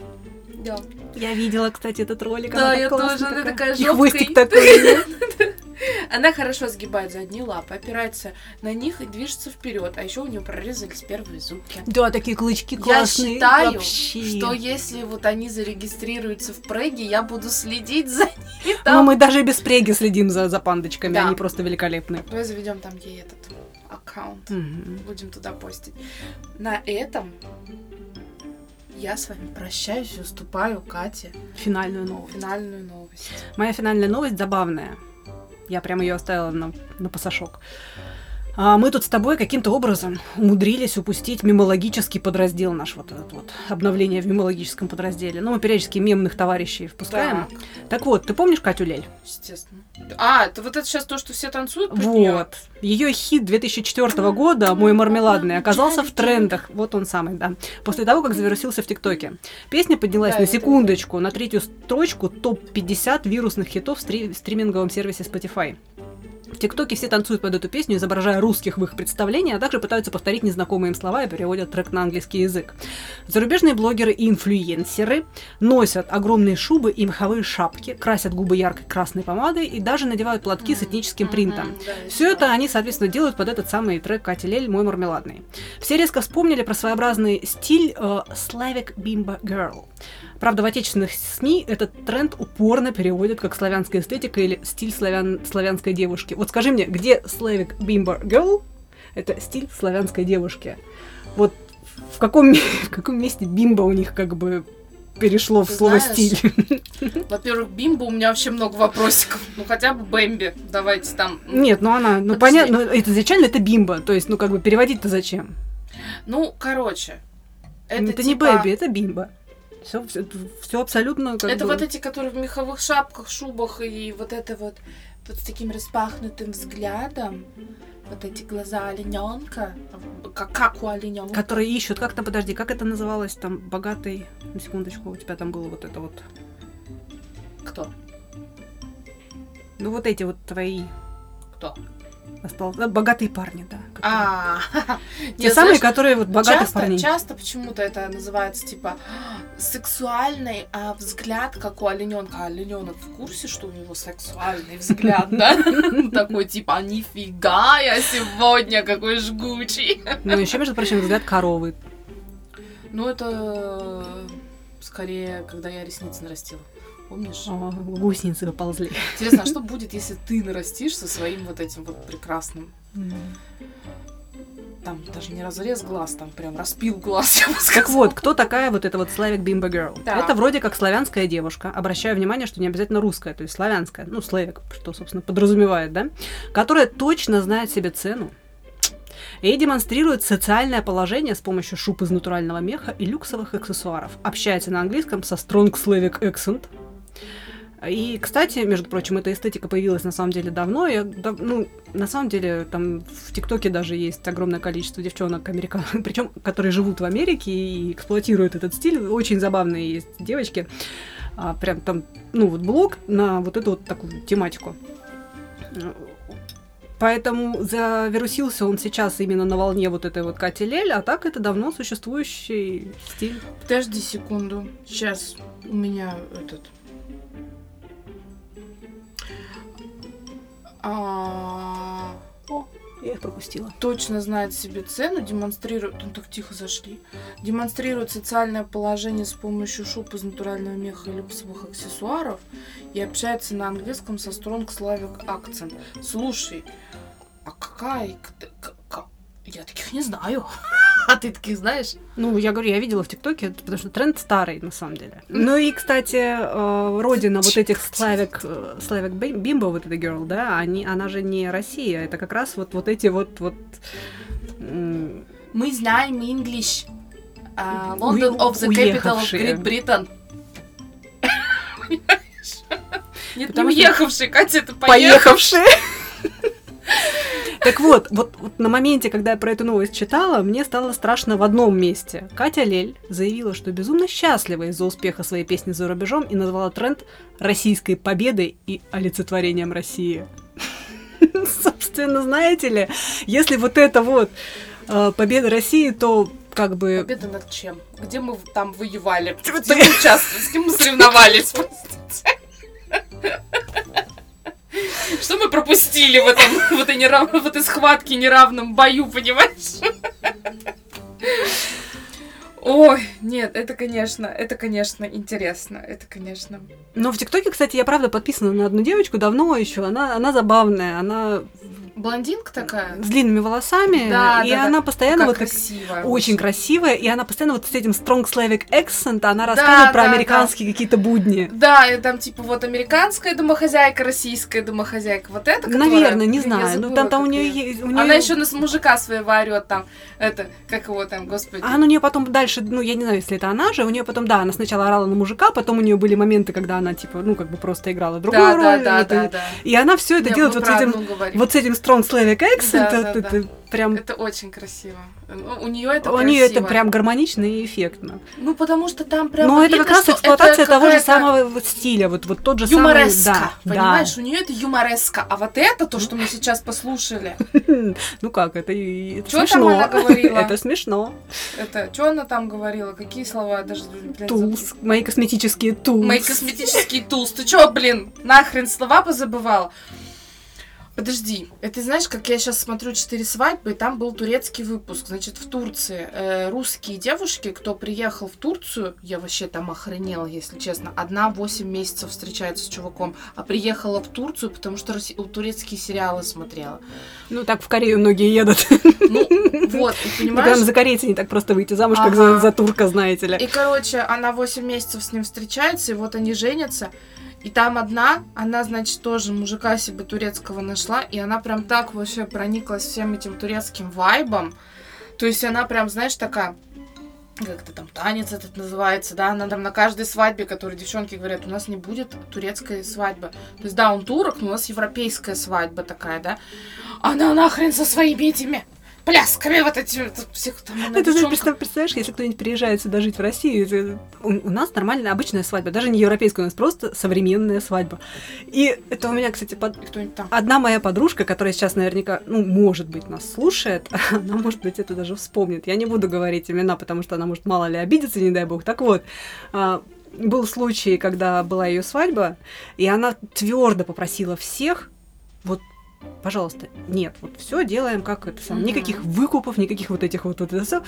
A: Да.
B: Я видела, кстати, этот ролик.
A: Да,
B: она
A: я тоже, она такая
B: И
A: жёсткая.
B: хвостик такой.
A: Она хорошо сгибает задние лапы, опирается на них и движется вперед. А еще у нее прорезались первые зубки.
B: Да, такие клычки
A: Я
B: классные.
A: считаю,
B: вообще.
A: Что если вот они зарегистрируются в Преге, я буду следить за ними
B: Ну,
A: там.
B: мы даже без преги следим за, за пандочками,
A: Да.
B: они просто великолепны.
A: Давай заведем там ей этот аккаунт.
B: Мгм.
A: Будем туда постить. На этом я с вами прощаюсь и уступаю Кате
B: Финальную новость.
A: финальную новость.
B: Моя финальная новость забавная. Я прямо ее оставила на, на пасашок. А мы тут с тобой каким-то образом умудрились упустить мемологический подраздел наш вот этот вот обновление в мемологическом подразделе. Ну, мы периодически мемных товарищей впускаем.
A: Так,
B: Так вот, ты помнишь Катю Лель?
A: естественно. А, это вот это сейчас то, что все танцуют?
B: Вот. Ее хит 2004 года «Мой мармеладный» оказался в трендах. Вот он самый, да. После того, как завирусился в ТикТоке. Песня поднялась
A: Да,
B: на
A: я это
B: секундочку на третью строчку топ-50 вирусных хитов в стри- стриминговом сервисе Spotify. В ТикТоке все танцуют под эту песню, изображая русских в их представлении, а также пытаются повторить незнакомые им слова и переводят трек на английский язык. Зарубежные блогеры и инфлюенсеры носят огромные шубы и меховые шапки, красят губы яркой красной помадой и даже надевают платки с этническим принтом. Все это они, соответственно, делают под этот самый трек Кати Лель «Мой мармеладный». Все резко вспомнили про своеобразный стиль э, Slavic Bimbo Girl. Правда, в отечественных СМИ этот тренд упорно переводят как славянская эстетика или стиль славян, славянской девушки. Вот скажи мне, где Slavic Bimbo Girl — это стиль славянской девушки? Вот в каком, в каком месте бимба у них как бы перешло в
A: Ты
B: слово
A: знаешь,
B: стиль.
A: Во-первых, Бимба у меня вообще много вопросиков. Ну хотя бы Бэмби. Давайте там.
B: Нет, ну она, ну
A: Подожди.
B: понятно, ну, это изначально это бимба, то есть, ну как бы переводить-то зачем?
A: Ну, короче. Это,
B: Это, не
A: типа-
B: бэби, это бимба. Все, все, абсолютно как
A: Это
B: бы-
A: вот эти, которые в меховых шапках, шубах и вот это вот, вот с таким распахнутым взглядом. Вот эти глаза олененка, как, как у олененка.
B: которые ищут, как там, подожди, как это называлось, там, богатый, на секундочку, у тебя там было вот это вот,
A: Кто?
B: ну вот эти вот твои,
A: Кто?
B: Осталось, да, богатые парни, да.
A: А,
B: Те самые, которые вот богатых
A: часто,
B: парней.
A: часто почему-то это называется типа сексуальный а, взгляд, как у олененка. Олененок в курсе, что у него сексуальный взгляд, да? Такой типа, «А нифига я сегодня какой жгучий.
B: Ну, еще, между прочим, взгляд коровы.
A: Ну, это скорее, когда я ресницы нарастила. Помнишь?
B: О, гусеницы поползли.
A: Интересно, а что будет, если ты нарастишь со своим вот этим вот прекрасным там даже не разрез глаз, там прям распил глаз, я бы
B: Так
A: сказала.
B: вот, кто такая вот эта вот Slavic Bimba Girl?
A: Так.
B: Это вроде как славянская девушка. Обращаю внимание, что не обязательно русская, то есть славянская. Ну, славик, что, собственно, подразумевает, да? Которая точно знает себе цену. И демонстрирует социальное положение с помощью шуб из натурального меха и люксовых аксессуаров. Общается на английском со strong Slavic accent. И, кстати, между прочим, эта эстетика появилась на самом деле давно. Я, дав- ну, на самом деле, там в ТикТоке даже есть огромное количество девчонок американ, причем которые живут в Америке и эксплуатируют этот стиль. Очень забавные есть девочки. А, прям там, ну, вот блог на вот эту вот такую тематику. Поэтому завирусился он сейчас именно на волне вот этой вот Кати Лель, а так это давно существующий стиль.
A: Подожди секунду. Сейчас у меня этот... А,
B: Я их пропустила.
A: точно знает себе цену, демонстрирует, ну так тихо зашли, демонстрирует социальное положение с помощью шуб из натурального меха и люксовых аксессуаров и общается на английском со Strong Slavic Accent. Слушай, а какая... Я таких не знаю. А ты таких знаешь?
B: Ну, я говорю, я видела в ТикТоке, потому что тренд старый, на самом деле. Ну и, кстати, э, родина вот этих славик, э, славик Би- бимбо, вот эта girl, да, они, она же не Россия, это как раз вот, вот эти вот, вот
A: Мы знаем English. А, London of the capital of
B: уехавшие.
A: Great Britain. Нет,
B: Потому
A: не уехавший, Катя, это поехавший.
B: поехавшие. Так вот, вот, вот на моменте, когда я про эту новость читала, мне стало страшно в одном месте. Катя Лель заявила, что безумно счастлива из-за успеха своей песни за рубежом и назвала тренд российской победой и олицетворением России. Собственно, знаете ли, если вот это вот э, победа России, то как бы...
A: Победа над чем? Где мы там воевали? Где мы участвовали? С кем мы соревновались? Простите. Что мы пропустили в, этом, в, этой нерав... в этой схватке, неравном бою, понимаешь? Ой, нет, это, конечно, это, конечно, интересно. Это, конечно...
B: Но в ТикТоке, кстати, я правда подписана на одну девочку давно еще. Она, она забавная, она
A: Блондинка такая?
B: с длинными волосами,
A: Да,
B: и
A: да, да.
B: она постоянно
A: Такая
B: вот как-
A: красивая.
B: очень красивая, и она постоянно вот с этим strong Slavic accent, она рассказывает про
A: да,
B: американские какие-то будни.
A: Да, и там типа вот американская домохозяйка, российская домохозяйка, вот это. которая-
B: Наверное, не
A: я
B: знаю. Ну там, там у
A: как
B: нее есть. у неё-
A: Она еще на мужика своего орет там, это, как его там, господи.
B: А у нее потом дальше, ну, я не знаю, если это она же, у нее потом, да, она сначала орала на мужика, потом у нее были моменты, когда она, типа, ну, как бы просто играла другую
A: да,
B: роль.
A: да, да, да, да.
B: И она все это
A: Не,
B: делает вот
A: про
B: с этим, вот с этим strong Slavic accent,
A: Да,
B: вот
A: да,
B: это прям...
A: Это очень красиво. Ну, у нее это
B: у нее это прям гармонично и эффектно.
A: Ну, потому что там прям
B: Но это как раз
A: что
B: эксплуатация того же самого стиля, вот, вот тот же
A: Юмореска,
B: самый... Да,
A: понимаешь? У нее это юмореска. А вот это, то, что мы сейчас послушали,
B: да. Ну как, это, это
A: там
B: смешно.
A: она говорила?
B: это смешно.
A: это, что она там говорила? Какие слова? Даже, блин,
B: tools, мои косметические tools.
A: Мои косметические tools. Ты чё, блин, нахрен слова позабывала? Подожди, это знаешь, как я сейчас смотрю «Четыре свадьбы», и там был турецкий выпуск. Значит, в Турции э, русские девушки, кто приехал в Турцию, я вообще там охренела, если честно. Одна 8 месяцев встречается с чуваком, а приехала в Турцию, потому что роси- турецкие сериалы смотрела.
B: Ну, так в Корею многие едут.
A: Ну, вот, и понимаешь...
B: там за корейца не так просто выйти замуж, как
A: Ага.
B: за, за турка, знаете ли.
A: И, короче, она 8 месяцев с ним встречается, и вот они женятся. И там одна, она, значит, тоже мужика себе турецкого нашла, и она прям так вообще прониклась всем этим турецким вайбом. То есть она прям, знаешь, такая, как это там, танец этот называется, да, она там на каждой свадьбе, которые девчонки говорят, у нас не будет турецкой свадьбы. То есть, да, он турок, но у нас европейская свадьба такая, да. Она нахрен со своими этими плясками вот эти вот всех там
B: Это, знаешь,
A: девчонкам
B: представь- представляешь, если кто-нибудь приезжает сюда жить в Россию, у, у нас нормальная обычная свадьба, даже не европейская, у нас просто современная свадьба. И это у меня, кстати, под- одна моя подружка, которая сейчас наверняка, ну, может быть, нас слушает, она, может быть, это даже вспомнит. Я не буду говорить имена, потому что она может мало ли обидеться, не дай бог. Так вот, а, был случай, когда была ее свадьба, и она твердо попросила всех, вот, пожалуйста, нет, вот все делаем как это самое,
A: Мгм.
B: никаких выкупов, никаких вот этих вот, вот это всё.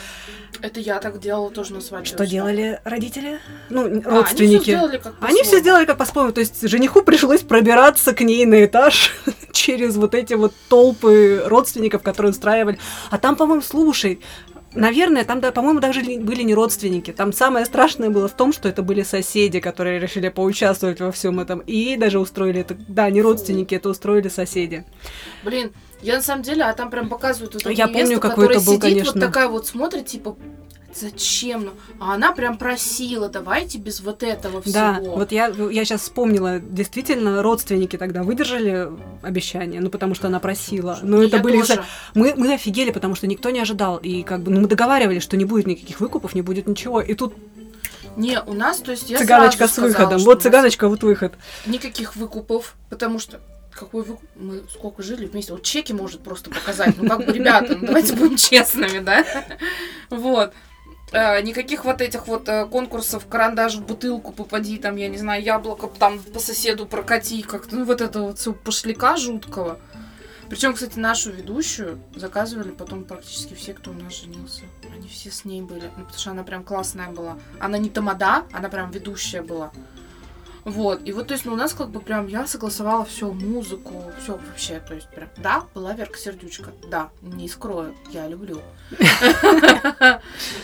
A: Это я так делала тоже на свадьбе.
B: Что делали родители? Ну,
A: А, Они все
B: родственники.
A: сделали как
B: Они все сделали как по-своему. То есть жениху пришлось пробираться к ней на этаж через вот эти вот толпы родственников, которые устраивали. А там, по-моему, слушай, наверное, там, да, по-моему, даже ли- были не родственники. Там самое страшное было в том, что это были соседи, которые решили поучаствовать во всем этом. И даже устроили это. Да, не родственники, это устроили соседи.
A: Блин, я на самом деле, а там прям показывают вот эту
B: Я помню, какой
A: которая
B: это был,
A: сидит
B: конечно.
A: вот такая вот смотрит, типа, зачем? Ну, а она прям просила, давайте без вот этого всего.
B: Да, вот я, я сейчас вспомнила, действительно, родственники тогда выдержали обещание, ну, потому что она просила. Но
A: И
B: это
A: я
B: были...
A: тоже.
B: Мы, мы офигели, потому что никто не ожидал. И как бы ну, мы договаривались, что не будет никаких выкупов, не будет ничего. И тут
A: Не, у нас, то есть я
B: цыганочка с
A: сказала,
B: выходом. Вот цыганочка, вот выход.
A: Никаких выкупов, потому что какой выкуп? Мы сколько жили вместе? Вот чеки может просто показать. Ну, как бы, ребята, ну, давайте будем честными, да? Вот. Э, никаких вот этих вот э, конкурсов карандаш в бутылку попади, там, я не знаю, яблоко там по соседу прокати, как-то, ну, вот это вот все пошляка жуткого. Причем, кстати, нашу ведущую заказывали потом практически все, кто у нас женился. Они все с ней были. Ну, потому что она прям классная была. Она не тамада, она прям ведущая была. Вот, и вот, то есть, ну, у нас как бы прям, я согласовала все, музыку, все вообще, то есть, прям, да, была Верка Сердючка, да, не скрою, я люблю.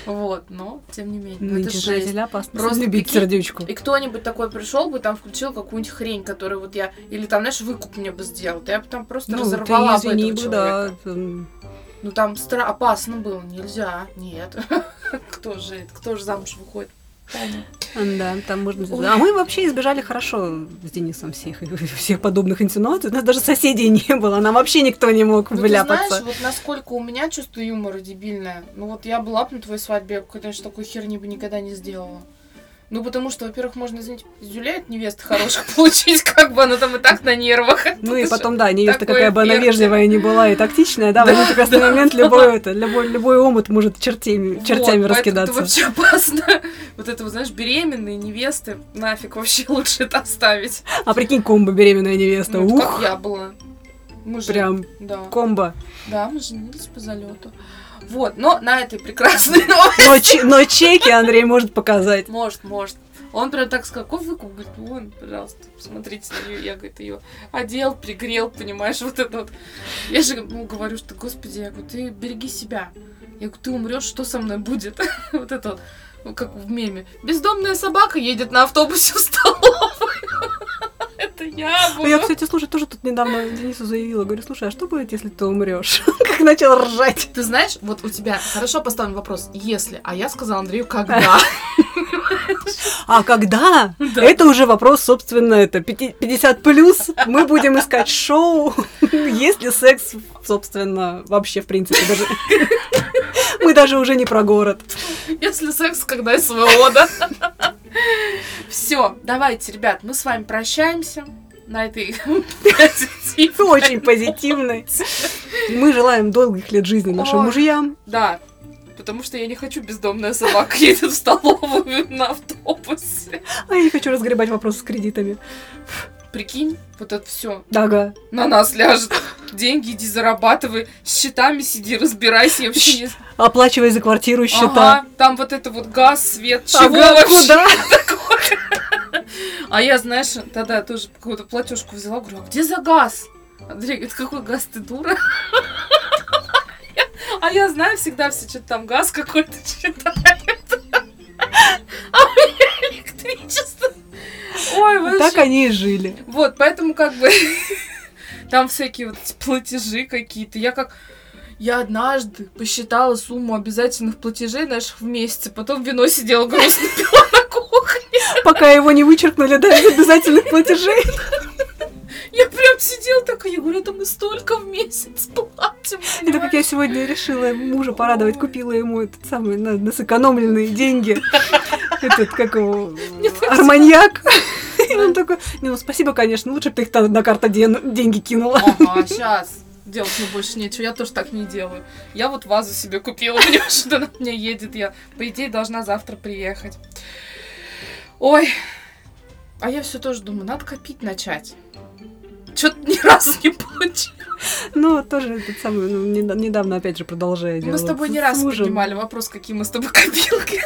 A: Вот, но, тем не менее, ну, это
B: опасно
A: Просто
B: любить сердючку.
A: И кто-нибудь такой пришел бы, там включил какую-нибудь хрень, которую вот я, или там, знаешь, выкуп мне бы сделал, я бы там просто
B: Ну,
A: разорвала бы этого человека. Ну, там опасно было, нельзя, нет. Кто же, кто же замуж выходит?
B: Да, там можно...
A: Ой.
B: А мы вообще избежали хорошо с Денисом всех, всех подобных инсинуаций. У нас даже соседей не было, нам вообще никто не мог
A: Ну, ты
B: вляпаться.
A: знаешь, вот насколько у меня чувство юмора дебильное. Ну, вот я была бы на твоей свадьбе, я конечно, такой херни бы никогда не сделала. Ну, потому что, во-первых, можно, извините, зюляет невест хороших получить, как бы она там и так на нервах.
B: Ну и потом, да, невеста какая бы она вежливая не была и тактичная, да, в один прекрасный момент любой, это, любой, любой омут может чертями, чертями раскидаться.
A: Это вообще опасно. Вот это, знаешь, беременные невесты, нафиг вообще лучше это оставить.
B: А прикинь, комбо беременная невеста,
A: Ну,
B: ух,
A: как я была. Мы же,
B: прям
A: да,
B: комбо.
A: да, мы женились по залету. Вот, но на этой прекрасной новости.
B: Но, но чеки Андрей может показать.
A: Может, может. Он прям так сказал, какой выкуп? Говорит, вон, пожалуйста, посмотрите на нее. Я, говорит, ее одел, пригрел, понимаешь, вот это вот. Я же ему говорю, что, господи, я говорю, ты береги себя. Я говорю, ты умрешь, что со мной будет? Вот это вот, ну, как в меме. Бездомная собака едет на автобусе в столовую. Я
B: А Я,
A: буду.
B: кстати, слушай, тоже тут недавно Денису заявила, говорю, слушай, а что будет, если ты умрешь? Как начал ржать.
A: Ты знаешь, вот у тебя хорошо поставлен вопрос, если, а я сказала Андрею, когда.
B: А когда?
A: Да.
B: Это уже вопрос, собственно, это 50 плюс. Мы будем искать шоу. Есть ли секс, собственно, вообще, в принципе, даже... Мы даже уже не про город.
A: Если секс, когда СВО, да? Все, давайте, ребят, мы с вами прощаемся на этой позитивной
B: Очень позитивный. Мы желаем долгих лет жизни нашим мужьям.
A: Да, потому что я не хочу бездомная собака едет в столовую на автобусе.
B: А я не хочу разгребать вопросы с кредитами.
A: Прикинь, вот это все
B: Ага.
A: на нас ляжет. Деньги иди зарабатывай, с счетами сиди, разбирайся. Я вообще не...
B: Оплачивай за квартиру счета.
A: Ага, там вот это вот газ, свет, чего
B: Ага,
A: вообще?
B: куда?
A: А я, знаешь, тогда тоже какую-то платежку взяла, говорю, а где за газ? Андрей говорит, какой газ, ты дура? А я знаю, всегда все что-то там газ какой-то считают. А у меня электричество. Ой,
B: Вот
A: вообще.
B: Так они и жили.
A: Вот, поэтому как бы там всякие вот платежи какие-то. Я как... Я однажды посчитала сумму обязательных платежей наших в месяце, потом вино сидела грустно пила на кухне.
B: Пока его не вычеркнули да, из обязательных платежей.
A: Я прям сидела такая, я говорю, это мы столько в месяц платим.
B: Это как я сегодня решила мужа порадовать, купила ему этот самый на, на сэкономленные деньги. Этот, как его, арманьяк. И он такой, не, ну спасибо, конечно, лучше бы ты их на карту ден- деньги кинула.
A: Ага, сейчас. Делать мне больше нечего, я тоже так не делаю. Я вот вазу себе купила, понимаешь, что она у меня едет. Я, по идее, должна завтра приехать. Ой, а я все тоже думаю, надо копить начать. Что-то ни разу не получилось.
B: Ну, тоже этот самый, ну, неда- недавно опять же продолжая делать.
A: Мы с тобой не раз поднимали вопрос, какие мы с тобой копилки.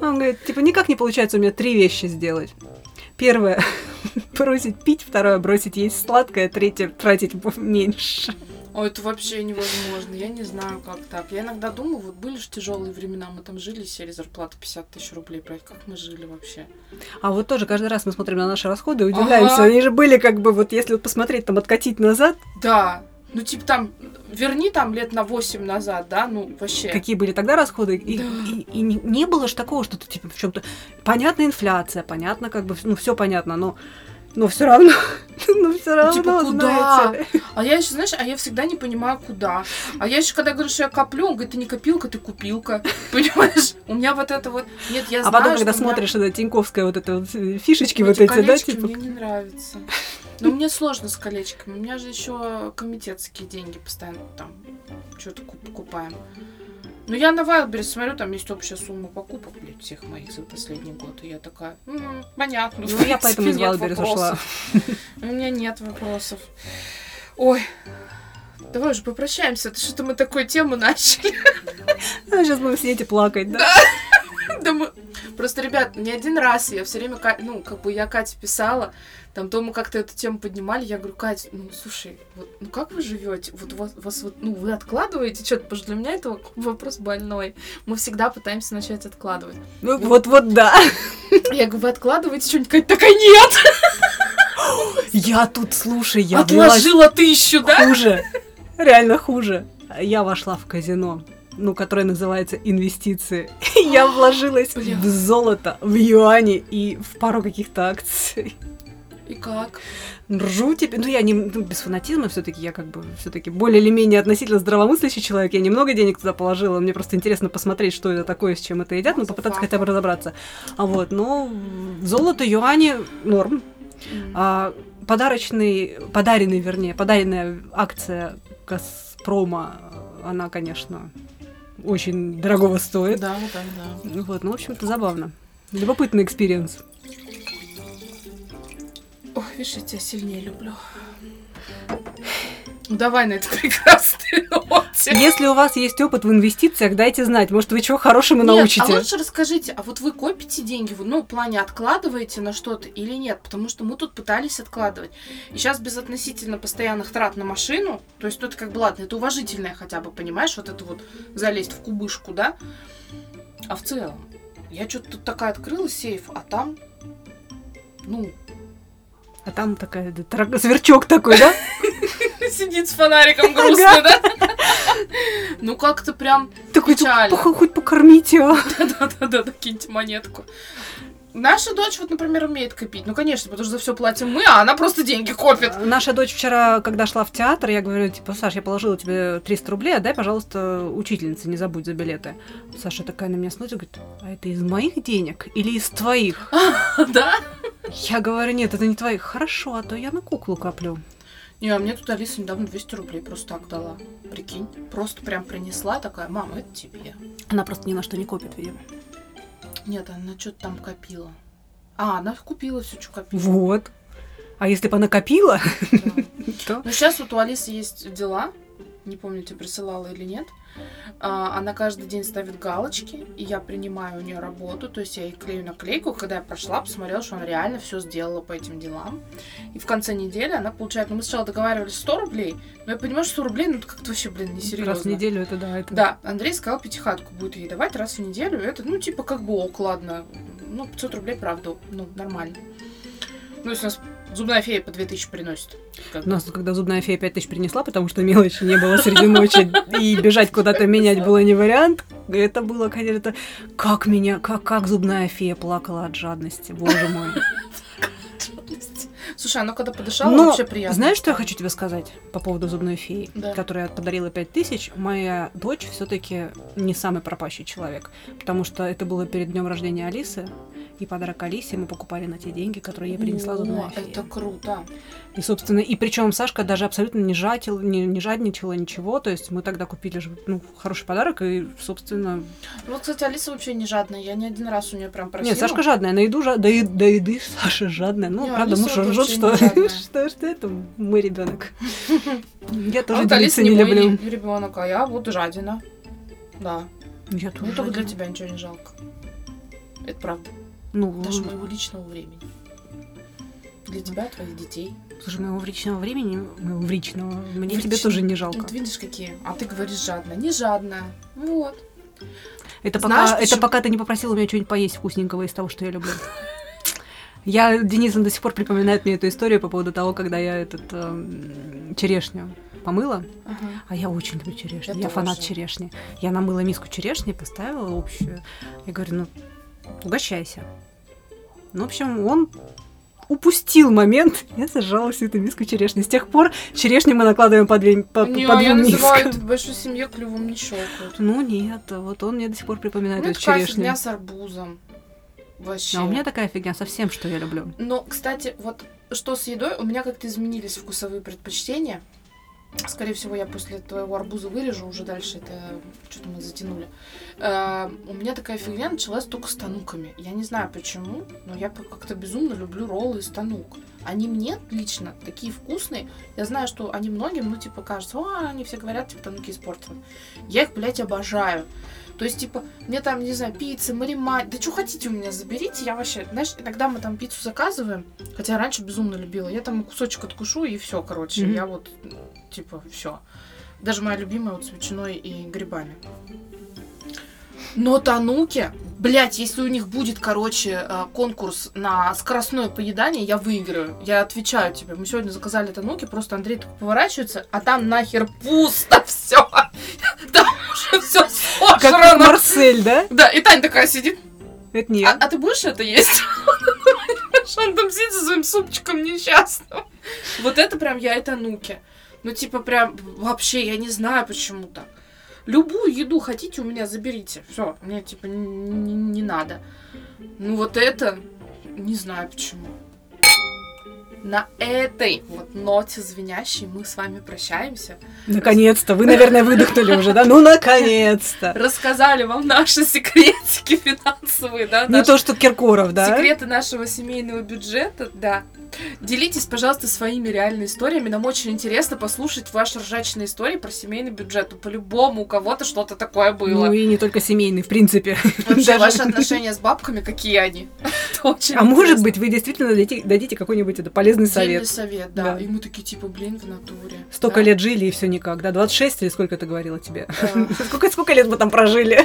B: Он говорит, типа, никак не получается у меня три вещи сделать. Первое бросить пить, второе бросить есть сладкое, третье тратить меньше.
A: Ой, это вообще невозможно. Я не знаю, как так. Я иногда думаю, вот были же тяжелые времена, мы там жили, сели зарплату 50 тысяч рублей брать. Как мы жили вообще?
B: А вот тоже каждый раз мы смотрим на наши расходы и удивляемся.
A: Ага.
B: Они же были как бы, вот если вот посмотреть, там, откатить назад,
A: Да. Ну, типа там, верни там лет на 8 назад, да, ну, вообще.
B: какие были тогда расходы, и,
A: Да.
B: и- и не, не было же такого, что ты типа в чем-то... Понятна инфляция, понятно, как бы, ну, все понятно, но, но все равно, ну, все равно,
A: типа, куда?
B: знаете.
A: А я еще, знаешь, а я всегда не понимаю, куда. А я еще, когда говорю, что я коплю, он говорит, ты не копилка, ты купилка. Понимаешь? У меня вот это вот... Нет, я
B: А
A: знаю,
B: потом, когда
A: у меня
B: смотришь, это Тиньковская вот это вот фишечки вот
A: эти
B: эти, да, типа...
A: мне не нравятся. Но мне сложно с колечками. У меня же еще комитетские деньги постоянно там что-то купаем. Ну, я на Wildberries смотрю, там есть общая сумма покупок, блядь, всех моих за последний год. И я такая, «М, понятно.
B: Ну, я поэтому из Wildberries ушла.
A: вопросов». У меня нет вопросов. Ой, давай уже попрощаемся. Это что-то мы такую тему начали.
B: сейчас будем сидеть и плакать, да?
A: Да Просто, ребят, не один раз я все время, ну, как бы я Кате писала, там, то мы как-то эту тему поднимали, я говорю, Кать, ну, слушай, вот, ну, как вы живете? Вот вас, вас вот, ну, вы откладываете что-то, потому что для меня это вопрос больной. Мы всегда пытаемся начать откладывать.
B: Ну, вот-вот да.
A: Я говорю, вы откладываете что-нибудь? Катя такая, нет!
B: Я тут, слушай, я
A: Отложила тысячу, да?
B: хуже. Реально хуже. Я вошла в казино, ну, которое называется инвестиции. Я вложилась в золото, в юани и в пару каких-то акций.
A: И как?
B: Ржу теперь. Ну, я не ну, без фанатизма все-таки, я как бы все-таки более или менее относительно здравомыслящий человек. Я немного денег туда положила. Мне просто интересно посмотреть, что это такое, с чем это едят, ну, попытаться хотя бы разобраться. А вот, ну, золото, юани, норм. А, подарочный, подаренный, вернее, подаренная акция Газпрома, она, конечно, очень дорогого стоит.
A: Да, да, да.
B: Вот, ну, в общем-то, забавно. Любопытный
A: experience. Видишь, я тебя сильнее люблю. Ну, давай на это прекрасной ноте.
B: Если у вас есть опыт в инвестициях, дайте знать. Может, вы чего хорошему
A: Нет,
B: научите.
A: а лучше расскажите, а вот вы копите деньги, ну, в плане откладываете на что-то или нет? Потому что мы тут пытались откладывать. И сейчас без относительно постоянных трат на машину, то есть тут как бы, ладно, это уважительное хотя бы, понимаешь, вот это вот залезть в кубышку, да? А в целом, я что-то тут такая открыла сейф, а там, ну,
B: А там такая да, трак- сверчок такой, да?
A: сидит с фонариком грустно, да? Ну, как-то прям
B: Такой,
A: Печально.
B: «Пох- хоть покормите его.
A: Да-да-да, киньте монетку. Наша дочь, вот, например, умеет копить. Ну, конечно, потому что за все платим мы, а она просто деньги копит.
B: Наша дочь вчера, когда шла в театр, я говорю, типа, Саш, я положила тебе 300 рублей, отдай, пожалуйста, учительнице, не забудь за билеты. Саша такая на меня смотрит, говорит, а это из моих денег или из твоих?
A: Да?
B: Я говорю, нет, это не твоих. Хорошо, а то я на куклу коплю.
A: Не, а мне тут Алиса недавно 200 рублей просто так дала. Прикинь. Просто прям принесла такая, мама, это тебе.
B: Она просто ни на что не копит, видимо.
A: Нет, она что-то там копила. А, она купила все, что копила.
B: Вот. А если бы она копила,
A: Да.
B: то...
A: Ну, сейчас вот у Алисы есть дела, не помню, тебе присылала или нет. А, Она каждый день ставит галочки, и я принимаю у нее работу, то есть я ей клею наклейку. Когда я прошла, посмотрела, что она реально все сделала по этим делам. И в конце недели она получает, ну мы сначала договаривались 100 рублей, но я понимаю, что 100 рублей, ну это как-то вообще, блин, несерьезно.
B: Раз в неделю это да, это...
A: Да, Андрей сказал, пятихатку будет ей давать раз в неделю. Это, ну, типа, как бы ок, ладно. Ну, 500 рублей, правда, ну, нормально. Ну, если у нас зубная фея по 2000 приносит. как
B: У нас, когда зубная фея 5000 принесла, потому что мелочи не было среди ночи, и бежать куда-то менять было не вариант, это было, конечно, как меня, как, как зубная фея плакала от жадности, боже мой.
A: Слушай, она когда подышала,
B: Но
A: вообще приятно.
B: Знаешь, что я хочу тебе сказать по поводу зубной феи,
A: Да.
B: которая подарила 5000? Моя дочь все-таки не самый пропащий человек, потому что это было перед днем рождения Алисы, и подарок Алисе мы покупали на те деньги, которые ей принесла
A: О,
B: фея.
A: это круто.
B: И, собственно, и причем Сашка даже абсолютно не, жатил, не, не жадничала ничего, то есть мы тогда купили же, ну, хороший подарок, и, собственно...
A: Ну, вот, кстати, Алиса вообще не жадная. Я не один раз у нее прям просила.
B: Нет, Сашка жадная, на еду жа... до, е- до еды Саша жадная. Ну,
A: Не,
B: правда,
A: Алиса
B: муж ржет, что, что, что это мой ребенок. Я
A: А
B: тоже
A: вот
B: делиться
A: Алиса
B: не
A: не
B: люблю.
A: ребенок, а я вот жадина. Да.
B: Я
A: Ну,
B: тоже
A: только для тебя ничего не жалко. Это правда.
B: Ну,
A: Даже моего личного времени. Для тебя, твоих детей.
B: слушай, моего личного времени, моего личного, мне тебе тоже не жалко.
A: Вот видишь, какие. А ты говоришь жадно. Не жадно. Вот.
B: Это
A: Знаешь,
B: пока, это пока ты не попросила у меня что-нибудь поесть вкусненького из того, что я люблю. Я, Денис, он до сих пор припоминает мне эту историю по поводу того, когда я этот эм, черешню помыла,
A: Ага.
B: а я очень люблю черешню,
A: Я
B: я, фанат
A: тоже.
B: черешни. Я намыла миску черешни, поставила общую. Я говорю, ну, угощайся. Ну, в общем, он упустил момент, я сожрала всю эту миску черешни. С тех пор черешню мы накладываем по, две, по,
A: Не,
B: по
A: а я
B: двум
A: называю в большой семье клювом не щелкают.
B: Ну нет, вот он мне до сих пор припоминает
A: Ну,
B: эту черешню.
A: фигня с арбузом. Вообще.
B: А у меня такая фигня со всем, что я люблю.
A: Но, кстати, вот что с едой, у меня как-то изменились вкусовые предпочтения. Скорее всего, я после твоего арбуза вырежу, уже дальше это что-то мы затянули. Э, у меня такая фигня началась только с тануками. Я не знаю почему, но я как-то безумно люблю роллы из танук. Они мне лично такие вкусные. Я знаю, что они многим, ну, типа, кажется, о, они все говорят, типа, тануки испортили. Я их, блядь, обожаю. То есть, типа, мне там, не знаю, пицца, маримать, да что хотите у меня заберите, я вообще, знаешь, иногда мы там пиццу заказываем, хотя я раньше безумно любила, я там кусочек откушу и все, короче,
B: Мгм.
A: я вот, типа, все. Даже моя любимая вот с ветчиной и грибами. Но тануки, блядь, если у них будет, короче, э, конкурс на скоростное поедание, я выиграю. Я отвечаю тебе. Мы сегодня заказали тануки, просто Андрей такой поворачивается, а там нахер пусто все. Там уже все
B: Как, как
A: сожрано.
B: Марсель, да?
A: Да, и Таня такая сидит.
B: Это
A: А,
B: нет.
A: а ты будешь это есть? Он там сидит со своим супчиком несчастным. Вот это прям я и тануки. Ну, типа, прям вообще, я не знаю почему так. Любую еду хотите у меня, заберите. Все, мне, типа, не, не- надо. Ну, вот это, не знаю почему. На этой вот ноте звенящей мы с вами прощаемся.
B: Наконец-то. Вы, наверное, выдохнули уже, да? Ну, наконец-то.
A: Рассказали вам наши секретики финансовые, да?
B: Не
A: наши
B: то, что Киркоров, да?
A: Секреты нашего семейного бюджета, да. Делитесь, пожалуйста, своими реальными историями. Нам очень интересно послушать ваши ржачные истории про семейный бюджет. Ну, По-любому у кого-то что-то такое было.
B: Ну и не только семейный, в принципе.
A: Вообще,
B: Даже-
A: ваши отношения с бабками, какие они?
B: А может быть, вы действительно дадите, дадите какой-нибудь это, полезный
A: Дельный
B: совет.
A: совет, да.
B: Да.
A: И мы такие, типа, блин, в натуре.
B: Столько
A: Да.
B: лет жили и все никак, да? 26 или сколько ты говорила тебе?
A: Да.
B: Сколько, сколько лет мы там прожили?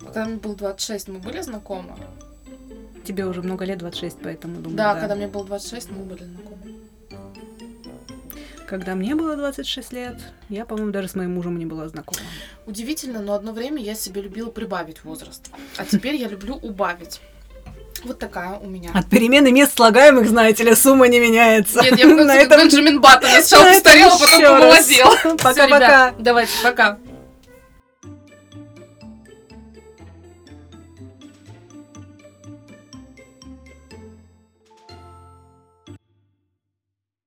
A: Когда мне было 26, мы были знакомы?
B: Тебе уже много лет, 26, поэтому думаю,
A: Да,
B: да.
A: когда мне было 26, мы были знакомы.
B: Когда мне было 26 лет, я, по-моему, даже с моим мужем не была знакома.
A: Удивительно, но одно время я себе любила прибавить возраст. А теперь я люблю убавить. Вот такая у меня.
B: От перемены мест слагаемых, знаете ли, сумма не меняется.
A: Нет, я
B: На этом-
A: Бенджамин Баттон. Я сначала постарела, потом помолодела.
B: Пока-пока.
A: Давайте, пока.